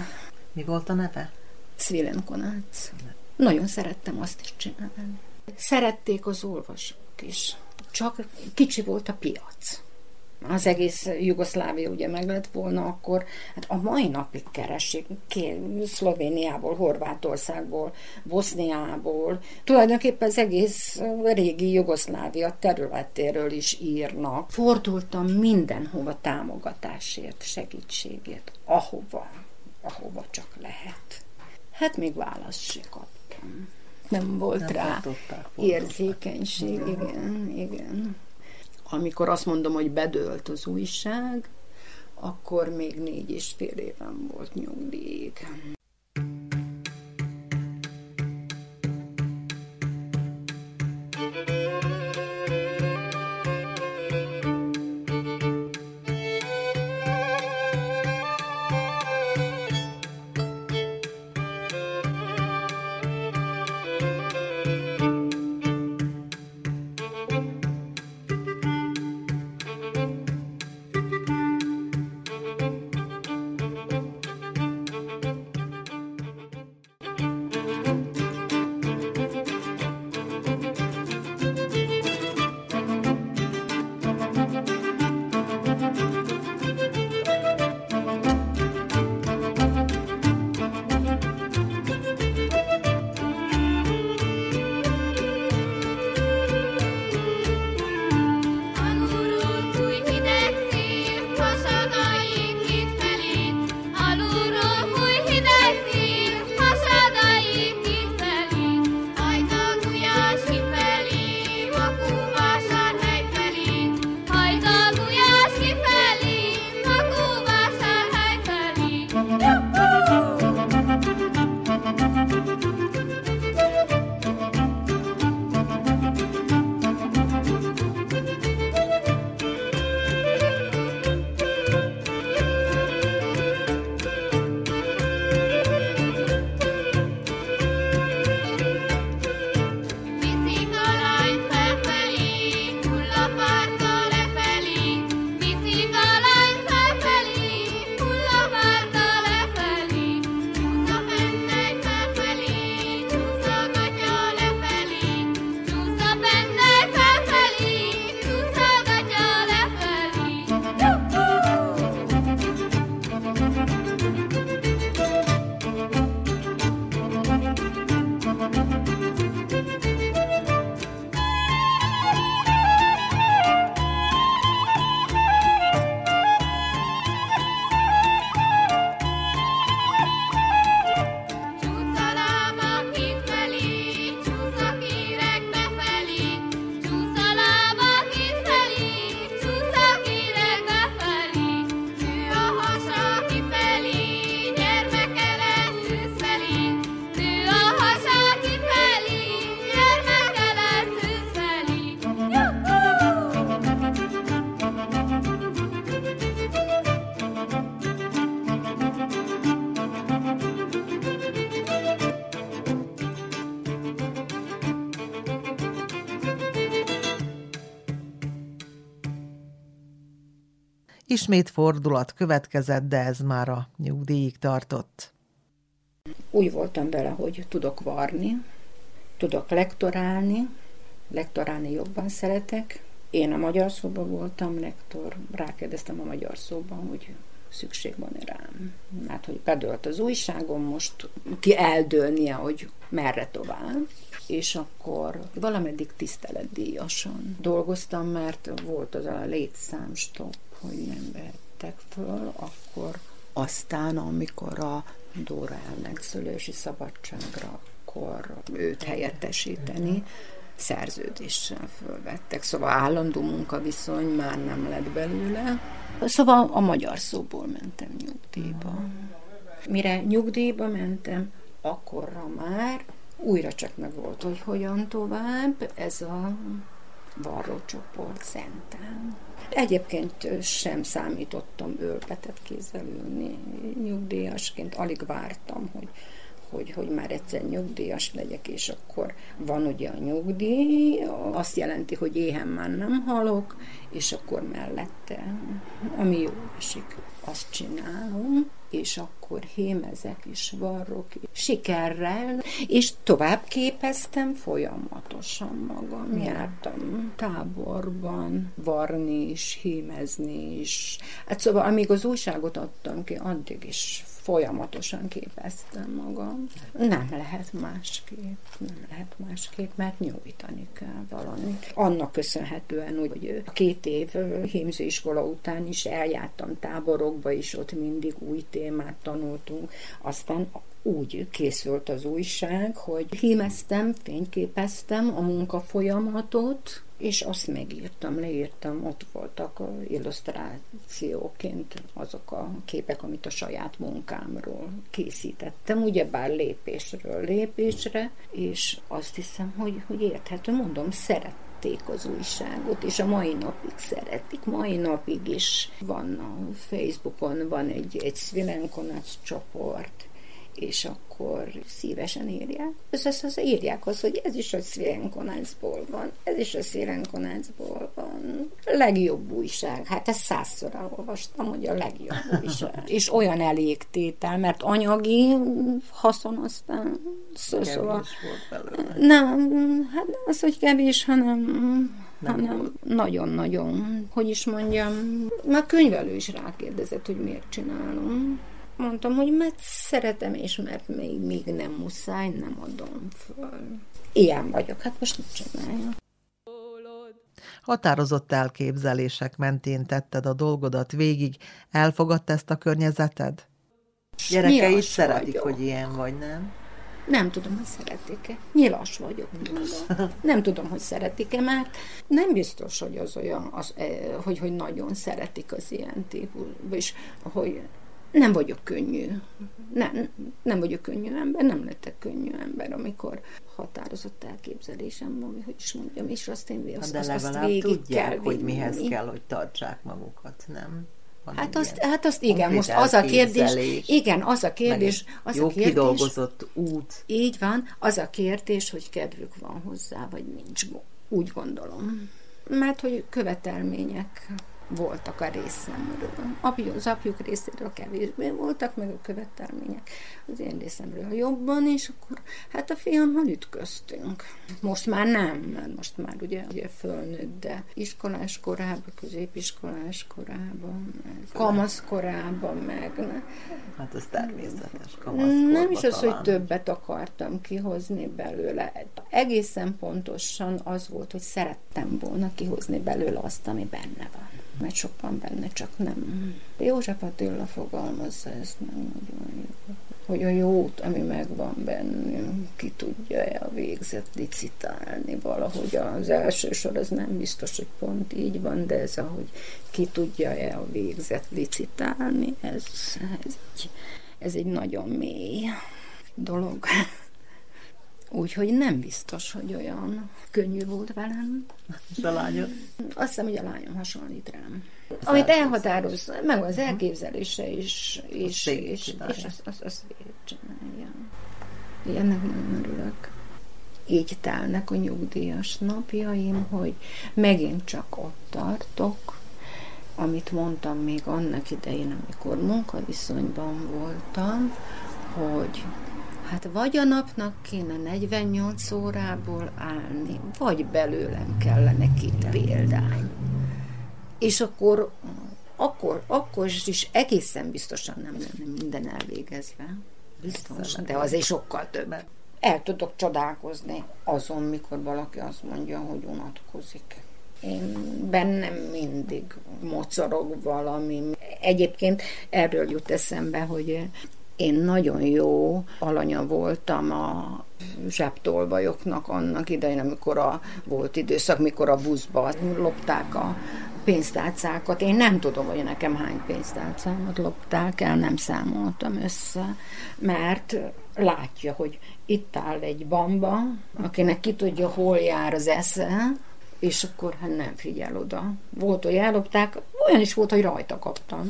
[SPEAKER 3] Mi volt a neve?
[SPEAKER 2] Szvilen Konác. Nagyon szerettem azt is csinálni. Szerették az olvasók is. Csak kicsi volt a piac. Az egész Jugoszlávia ugye meg lett volna, akkor hát a mai napig keresik Szlovéniából, Horvátországból, Boszniából. Tulajdonképpen az egész régi Jugoszlávia területéről is írnak. Fordultam mindenhova támogatásért, segítségért, ahova, ahova csak lehet. Hát még választ se kaptam nem volt nem rá érzékenység. Igen, igen. Amikor azt mondom, hogy bedőlt az újság, akkor még négy és fél éven volt nyugdíj.
[SPEAKER 1] Ismét fordulat következett, de ez már a nyugdíjig tartott.
[SPEAKER 2] Úgy voltam vele, hogy tudok varni, tudok lektorálni, lektorálni jobban szeretek, Én a magyar szóban voltam lektor, rákérdeztem a magyar szóban, hogy szükség van rám. Mert hogy bedölt az újságom, most ki eldőlnie, hogy merre tovább. És akkor valameddig tiszteletdíjasan dolgoztam, mert volt az a létszámstop, hogy nem vehettek föl, akkor aztán, amikor a Dóra elmegszülési szabadságra, akkor őt helyettesíteni, szerződéssel fölvettek. Szóval állandó munkaviszony már nem lett belőle. Szóval a magyar szóból mentem nyugdíjba. Mire nyugdíjba mentem, akkorra már újra csak meg volt, hogy hogyan tovább ez a varrócsoport szenten. Egyébként sem számítottam ölpetet kézzel ülni. Nyugdíjasként, alig vártam, hogy hogy, hogy már egyszer nyugdíjas legyek, és akkor van ugye a nyugdíj, azt jelenti, hogy éhen már nem halok, és akkor mellette, ami jó esik, azt csinálom, és akkor hémezek is varrok sikerrel, és tovább képeztem folyamatosan magam. Jártam táborban, varni is, hémezni is. Hát szóval, amíg az újságot adtam ki, addig is folyamatosan képeztem magam. Nem lehet másképp, nem lehet másképp, mert nyújtani kell valamit. Annak köszönhetően, hogy a két év hímzőiskola után is eljártam táborokba, és ott mindig új témát tanultunk. Aztán úgy készült az újság, hogy hímeztem, fényképeztem a munkafolyamatot, és azt megírtam, leírtam, ott voltak illusztrációként azok a képek, amit a saját munkámról készítettem, ugyebár lépésről lépésre, és azt hiszem, hogy, hogy érthető, mondom, szeret az újságot, és a mai napig szeretik. Mai napig is van a Facebookon, van egy, egy Svilenkonac csoport, és akkor szívesen írják. És azt írják az, hogy ez is a Szirenkonácból van, ez is a Szirenkonácból van. Legjobb újság. Hát ezt százszor elolvastam, hogy a legjobb újság. és olyan elégtétel, mert anyagi haszon aztán szó, szóval... Nem, hát nem az, hogy kevés, hanem nem hanem nagyon-nagyon, hogy is mondjam, már könyvelő is rákérdezett, hogy miért csinálom mondtam, hogy mert szeretem, és mert még, még nem muszáj, nem adom föl. Ilyen vagyok, hát most mit csinálja.
[SPEAKER 1] Határozott elképzelések mentén tetted a dolgodat végig. Elfogadta ezt a környezeted?
[SPEAKER 3] Gyerekei is szeretik, vagyok. hogy ilyen vagy, nem?
[SPEAKER 2] Nem tudom, hogy szeretik-e. Nyilas vagyok. Mondom. Nem tudom, hogy szeretik-e, mert nem biztos, hogy az olyan, az, eh, hogy, hogy nagyon szeretik az ilyen típus, és hogy nem vagyok könnyű. Nem, nem vagyok könnyű ember, nem lettek könnyű ember, amikor határozott elképzelésem van, hogy is mondjam, és azt én azt,
[SPEAKER 3] De azt, azt végig tudják, kell hogy mihez kell, hogy tartsák magukat, nem?
[SPEAKER 2] Van hát azt, hát azt igen, most az a kérdés, igen, az a kérdés, az
[SPEAKER 3] jó
[SPEAKER 2] a kérdés,
[SPEAKER 3] kidolgozott út.
[SPEAKER 2] Így van, az a kérdés, hogy kedvük van hozzá, vagy nincs. Úgy gondolom. Mert hogy követelmények voltak a részemről. Az apjuk részéről kevésbé voltak, meg a követelmények az én részemről jobban, és akkor hát a fiammal ütköztünk. Most már nem, mert most már ugye, ugye fölnőtt, de iskolás korában, középiskolás korában, meg kamasz korában, meg... Ne.
[SPEAKER 3] Hát ez természetes
[SPEAKER 2] Nem is az, talán. hogy többet akartam kihozni belőle. Egészen pontosan az volt, hogy szerettem volna kihozni belőle azt, ami benne van mert sok van benne, csak nem. József Attila fogalmazza ezt nem nagyon jó. Hogy a jót, ami megvan benne, ki tudja-e a végzet licitálni valahogy. Az első sor az nem biztos, hogy pont így van, de ez, ahogy ki tudja-e a végzet licitálni, ez, ez, egy, ez egy nagyon mély dolog. Úgyhogy nem biztos, hogy olyan könnyű volt velem.
[SPEAKER 3] És a lányod?
[SPEAKER 2] Azt hiszem, hogy a lányom hasonlít rám. Az Amit elhatároz, meg az elképzelése is, és, és, és, és azt, azt, azt csinálja. Ennek nagyon örülök. Így telnek a nyugdíjas napjaim, hogy megint csak ott tartok, amit mondtam még annak idején, amikor munkaviszonyban voltam, hogy
[SPEAKER 7] Hát vagy a napnak kéne 48 órából állni, vagy belőlem kellene két példány. És akkor, akkor, akkor is egészen biztosan nem lenne minden elvégezve. Biztosan, de azért sokkal több. El tudok csodálkozni azon, mikor valaki azt mondja, hogy unatkozik. Én bennem mindig mocorog valami. Egyébként erről jut eszembe, hogy én nagyon jó alanya voltam a zsebtolvajoknak annak idején, amikor a, volt időszak, mikor a buszba lopták a pénztárcákat. Én nem tudom, hogy nekem hány pénztárcámat lopták el, nem számoltam össze, mert látja, hogy itt áll egy bamba, akinek ki tudja, hol jár az esze, és akkor hát nem figyel oda. Volt, hogy ellopták, olyan is volt, hogy rajta kaptam,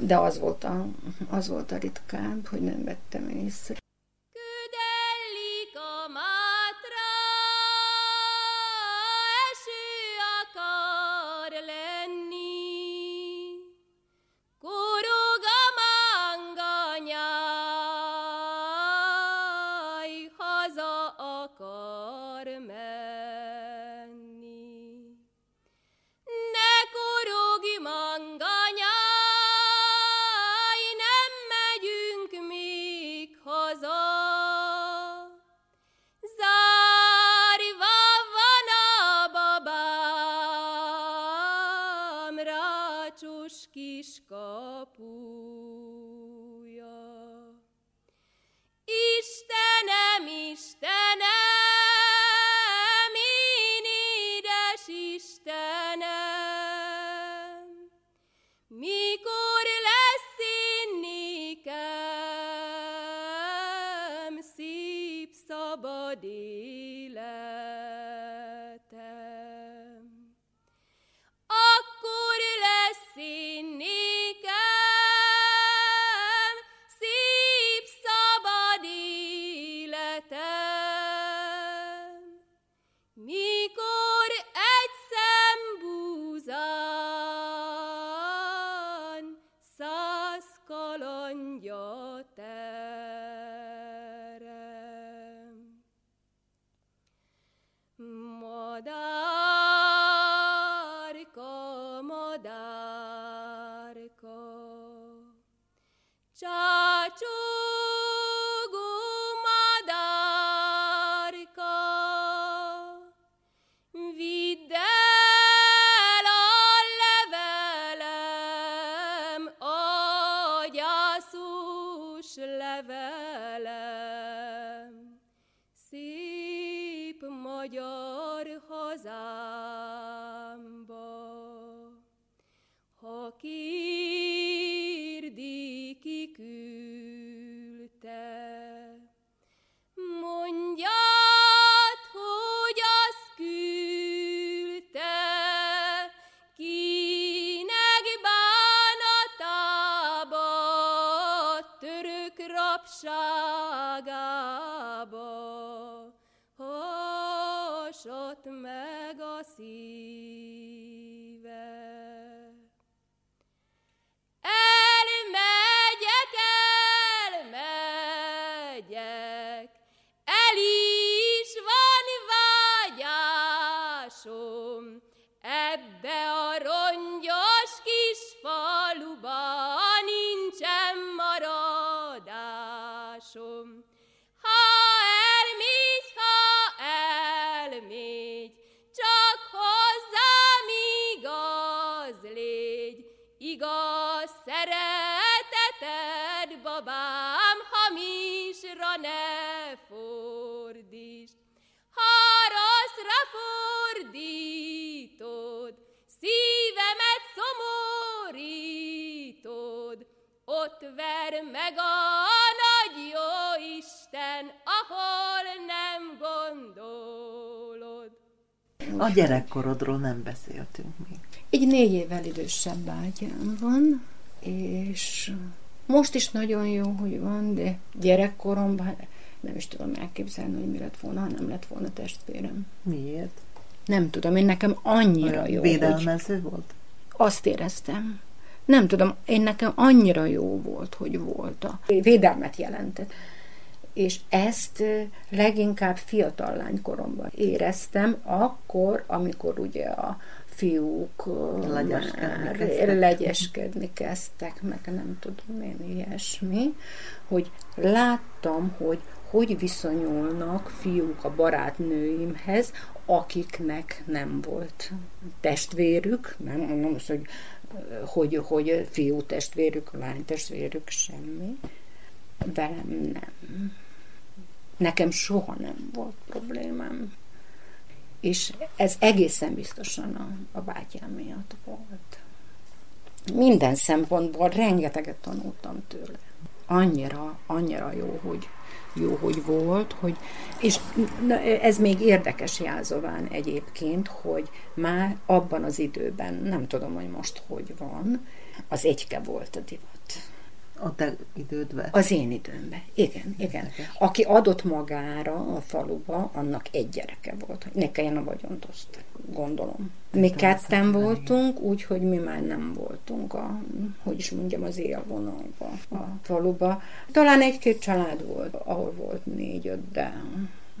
[SPEAKER 7] de az volt a, az volt a ritkább, hogy nem vettem észre. Your te.
[SPEAKER 1] A gyerekkorodról nem beszéltünk még.
[SPEAKER 7] Egy négy évvel idősebb bátyám van, és most is nagyon jó, hogy van, de gyerekkoromban nem is tudom elképzelni, hogy mi lett volna, ha nem lett volna testvérem.
[SPEAKER 1] Miért?
[SPEAKER 7] Nem tudom, én nekem annyira jó.
[SPEAKER 1] Védelmező hogy volt?
[SPEAKER 7] Azt éreztem. Nem tudom, én nekem annyira jó volt, hogy volt a védelmet jelentett
[SPEAKER 2] És ezt leginkább fiatal lánykoromban éreztem, akkor, amikor ugye a fiúk
[SPEAKER 3] legyeskedni
[SPEAKER 2] legyeskedni kezdtek, meg nem tudom én ilyesmi, hogy láttam, hogy hogy viszonyulnak fiúk a barátnőimhez, akiknek nem volt testvérük, nem mondom azt, hogy, hogy, hogy fiú testvérük, lány testvérük, semmi. Velem nem. Nekem soha nem volt problémám. És ez egészen biztosan a, a bátyám miatt volt. Minden szempontból rengeteget tanultam tőle. Annyira, annyira jó, hogy, jó, hogy volt, hogy, és ez még érdekes jelzován egyébként, hogy már abban az időben, nem tudom, hogy most hogy van, az egyke volt a divat.
[SPEAKER 3] A te idődbe?
[SPEAKER 2] Az én időmben, igen, igen. Aki adott magára a faluba, annak egy gyereke volt, hogy ne kelljen a vagyont osztani, gondolom. Mi ketten voltunk, úgyhogy mi már nem voltunk a, hogy is mondjam, az élvonalba a faluba. Talán egy-két család volt, ahol volt négy-öt, de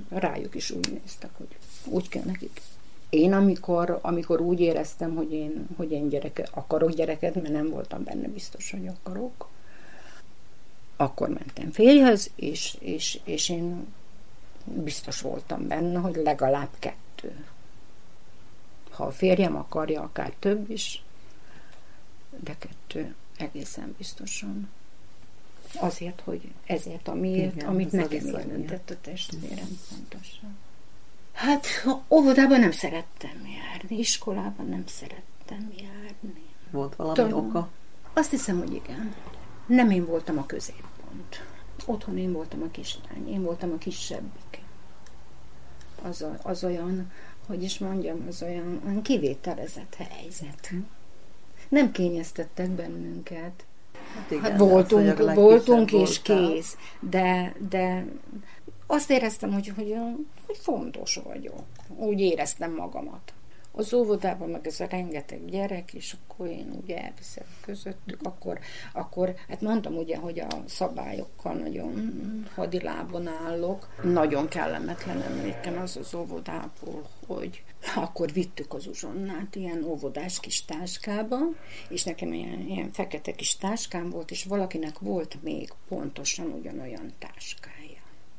[SPEAKER 2] rájuk is úgy néztek, hogy úgy kell nekik. Én amikor, amikor úgy éreztem, hogy én, hogy én gyereke, akarok gyereket, mert nem voltam benne biztos, hogy akarok, akkor mentem férjhez, és, és, és én biztos voltam benne, hogy legalább kettő. Ha a férjem akarja, akár több is, de kettő egészen biztosan. Azért, hogy ezért, amiért,
[SPEAKER 3] Igen,
[SPEAKER 2] amit nekem jelentett a testvérem pontosan. Hát óvodában nem szerettem járni, iskolában nem szerettem járni.
[SPEAKER 3] Volt valami
[SPEAKER 2] Tudom.
[SPEAKER 3] oka?
[SPEAKER 2] Azt hiszem, hogy igen. Nem én voltam a középpont. Otthon én voltam a kislány, én voltam a kisebbik. Az, a, az olyan, hogy is mondjam, az olyan, olyan kivételezett helyzet. Nem kényeztettek bennünket.
[SPEAKER 3] Hát igen,
[SPEAKER 2] Hát
[SPEAKER 3] az,
[SPEAKER 2] voltunk,
[SPEAKER 3] hogy a legkisebb
[SPEAKER 2] voltunk és
[SPEAKER 3] voltál.
[SPEAKER 2] kész. De, de azt éreztem, hogy, hogy, hogy fontos vagyok. Úgy éreztem magamat. Az óvodában meg ez a rengeteg gyerek, és akkor én ugye elviszem közöttük, akkor, akkor, hát mondtam ugye, hogy a szabályokkal nagyon hadilábon állok. Nagyon kellemetlen emlékem az az óvodából, hogy akkor vittük az uzsonnát ilyen óvodás kis táskába, és nekem ilyen, ilyen fekete kis táskám volt, és valakinek volt még pontosan ugyanolyan táskája.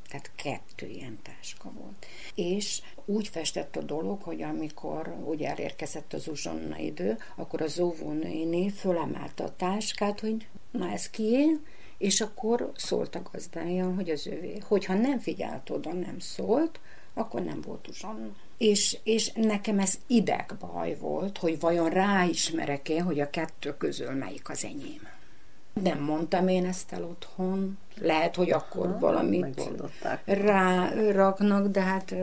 [SPEAKER 2] Tehát kettő ilyen táska volt. És úgy festett a dolog, hogy amikor ugye elérkezett az uzsonna idő, akkor az óvónéni fölemelte a táskát, hogy na ez kié, és akkor szólt a gazdája, hogy az övé. Hogyha nem figyelt oda, nem szólt, akkor nem volt uzsonna. És, és nekem ez idegbaj volt, hogy vajon ráismerek-e, hogy a kettő közül melyik az enyém. Nem mondtam én ezt el otthon. Lehet, hogy akkor
[SPEAKER 3] Aha,
[SPEAKER 2] valamit ráraknak, de hát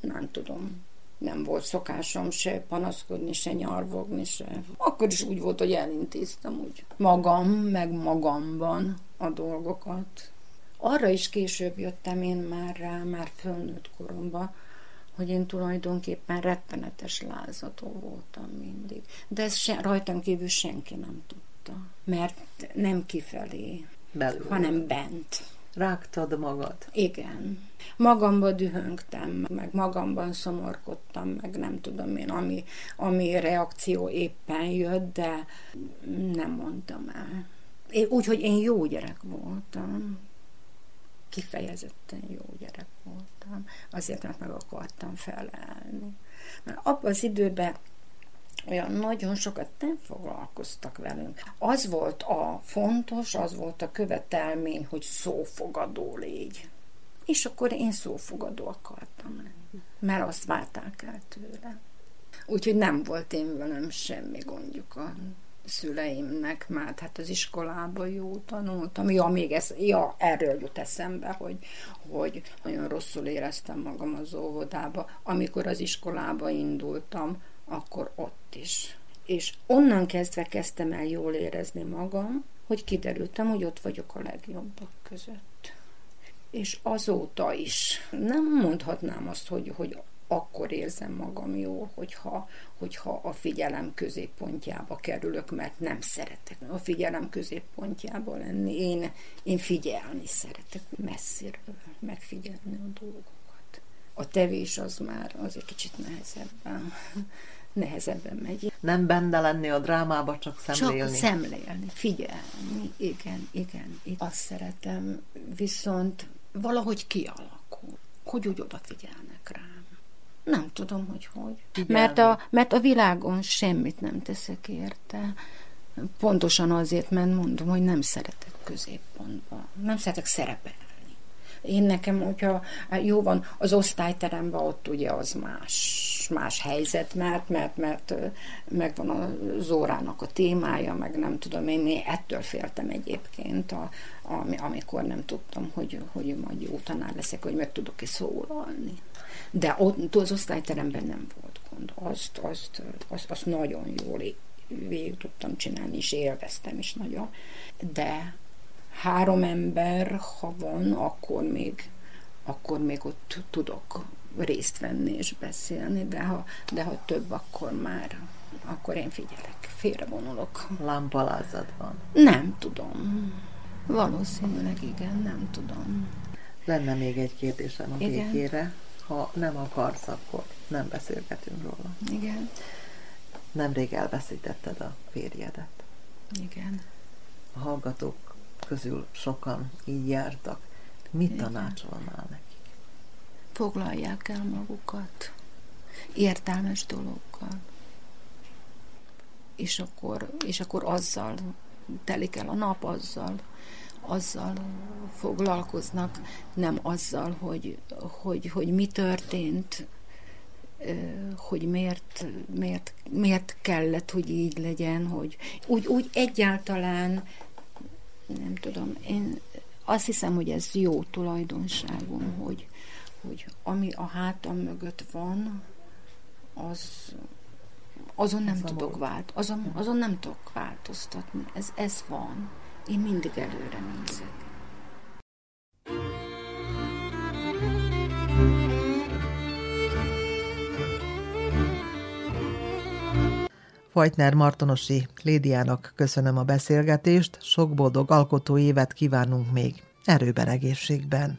[SPEAKER 2] nem tudom. Nem volt szokásom se panaszkodni, se nyarvogni, se. Akkor is úgy volt, hogy elintéztem úgy magam, meg magamban a dolgokat. Arra is később jöttem én már rá, már fölnőtt koromban, hogy én tulajdonképpen rettenetes lázadó voltam mindig. De ezt se, rajtam kívül senki nem tudta. Mert nem kifelé,
[SPEAKER 3] Belül.
[SPEAKER 2] hanem bent.
[SPEAKER 3] Rágtad magad.
[SPEAKER 2] Igen. Magamba dühöngtem, meg magamban szomorkodtam, meg nem tudom én, ami, ami reakció éppen jött, de nem mondtam el. Úgyhogy én jó gyerek voltam. Kifejezetten jó gyerek voltam. Azért, mert meg akartam felelni. Mert abban az időben olyan nagyon sokat nem foglalkoztak velünk. Az volt a fontos, az volt a követelmény, hogy szófogadó légy. És akkor én szófogadó akartam lenni, mert azt várták el tőle. Úgyhogy nem volt én velem semmi gondjuk a szüleimnek, mert hát az iskolában jó tanultam. Ja, még ez, ja, erről jut eszembe, hogy, hogy nagyon rosszul éreztem magam az óvodába. Amikor az iskolába indultam, akkor ott is. És onnan kezdve kezdtem el jól érezni magam, hogy kiderültem, hogy ott vagyok a legjobbak között. És azóta is nem mondhatnám azt, hogy, hogy akkor érzem magam jól, hogyha, hogyha a figyelem középpontjába kerülök, mert nem szeretek a figyelem középpontjába lenni. Én, én figyelni szeretek messziről, megfigyelni a dolgokat. A tevés az már az egy kicsit nehezebben, nehezebben megy.
[SPEAKER 1] Nem benne lenni a drámába, csak szemlélni.
[SPEAKER 2] Csak szemlélni, figyelni, igen, igen, igen. Azt szeretem, viszont valahogy kialakul, hogy úgy odafigyelnek rám. Nem tudom, hogy hogy. Mert a, mert a világon semmit nem teszek érte. Pontosan azért, mert mondom, hogy nem szeretek középpontba. Nem szeretek szerepelni. Én nekem, hogyha hát jó van, az osztályteremben ott ugye az más, más helyzet, mert, mert, mert megvan az órának a témája, meg nem tudom, én, én ettől féltem egyébként, a, amikor nem tudtam, hogy, hogy majd jó tanár leszek, hogy meg tudok-e szólalni. De ott az osztályteremben nem volt gond. Azt, azt, azt, azt nagyon jól végig tudtam csinálni, és élveztem is nagyon. De három ember, ha van, akkor még, akkor még ott tudok részt venni és beszélni, de ha, de ha több, akkor már akkor én figyelek, félrevonulok.
[SPEAKER 1] Lámpalázat van.
[SPEAKER 2] Nem tudom. Valószínűleg igen, nem tudom.
[SPEAKER 1] Lenne még egy kérdésem a igen. végére. Ha nem akarsz, akkor nem beszélgetünk róla.
[SPEAKER 2] Igen.
[SPEAKER 1] Nemrég elveszítetted a férjedet.
[SPEAKER 2] Igen.
[SPEAKER 1] A hallgatók közül sokan így jártak. Mit Igen. tanácsolnál nekik?
[SPEAKER 2] Foglalják el magukat értelmes dologgal. És akkor, és akkor azzal telik el a nap, azzal, azzal foglalkoznak, nem azzal, hogy, hogy, hogy mi történt, hogy miért, miért, miért kellett, hogy így legyen, hogy úgy, úgy egyáltalán nem tudom, én azt hiszem, hogy ez jó tulajdonságom, hogy, hogy ami a hátam mögött van, az, azon nem ez tudok vált, azon, azon nem tudok változtatni. Ez, ez van. Én mindig előre nézek.
[SPEAKER 7] Fajtner Martonosi Lédiának köszönöm a beszélgetést, sok boldog alkotó évet kívánunk még erőben, egészségben.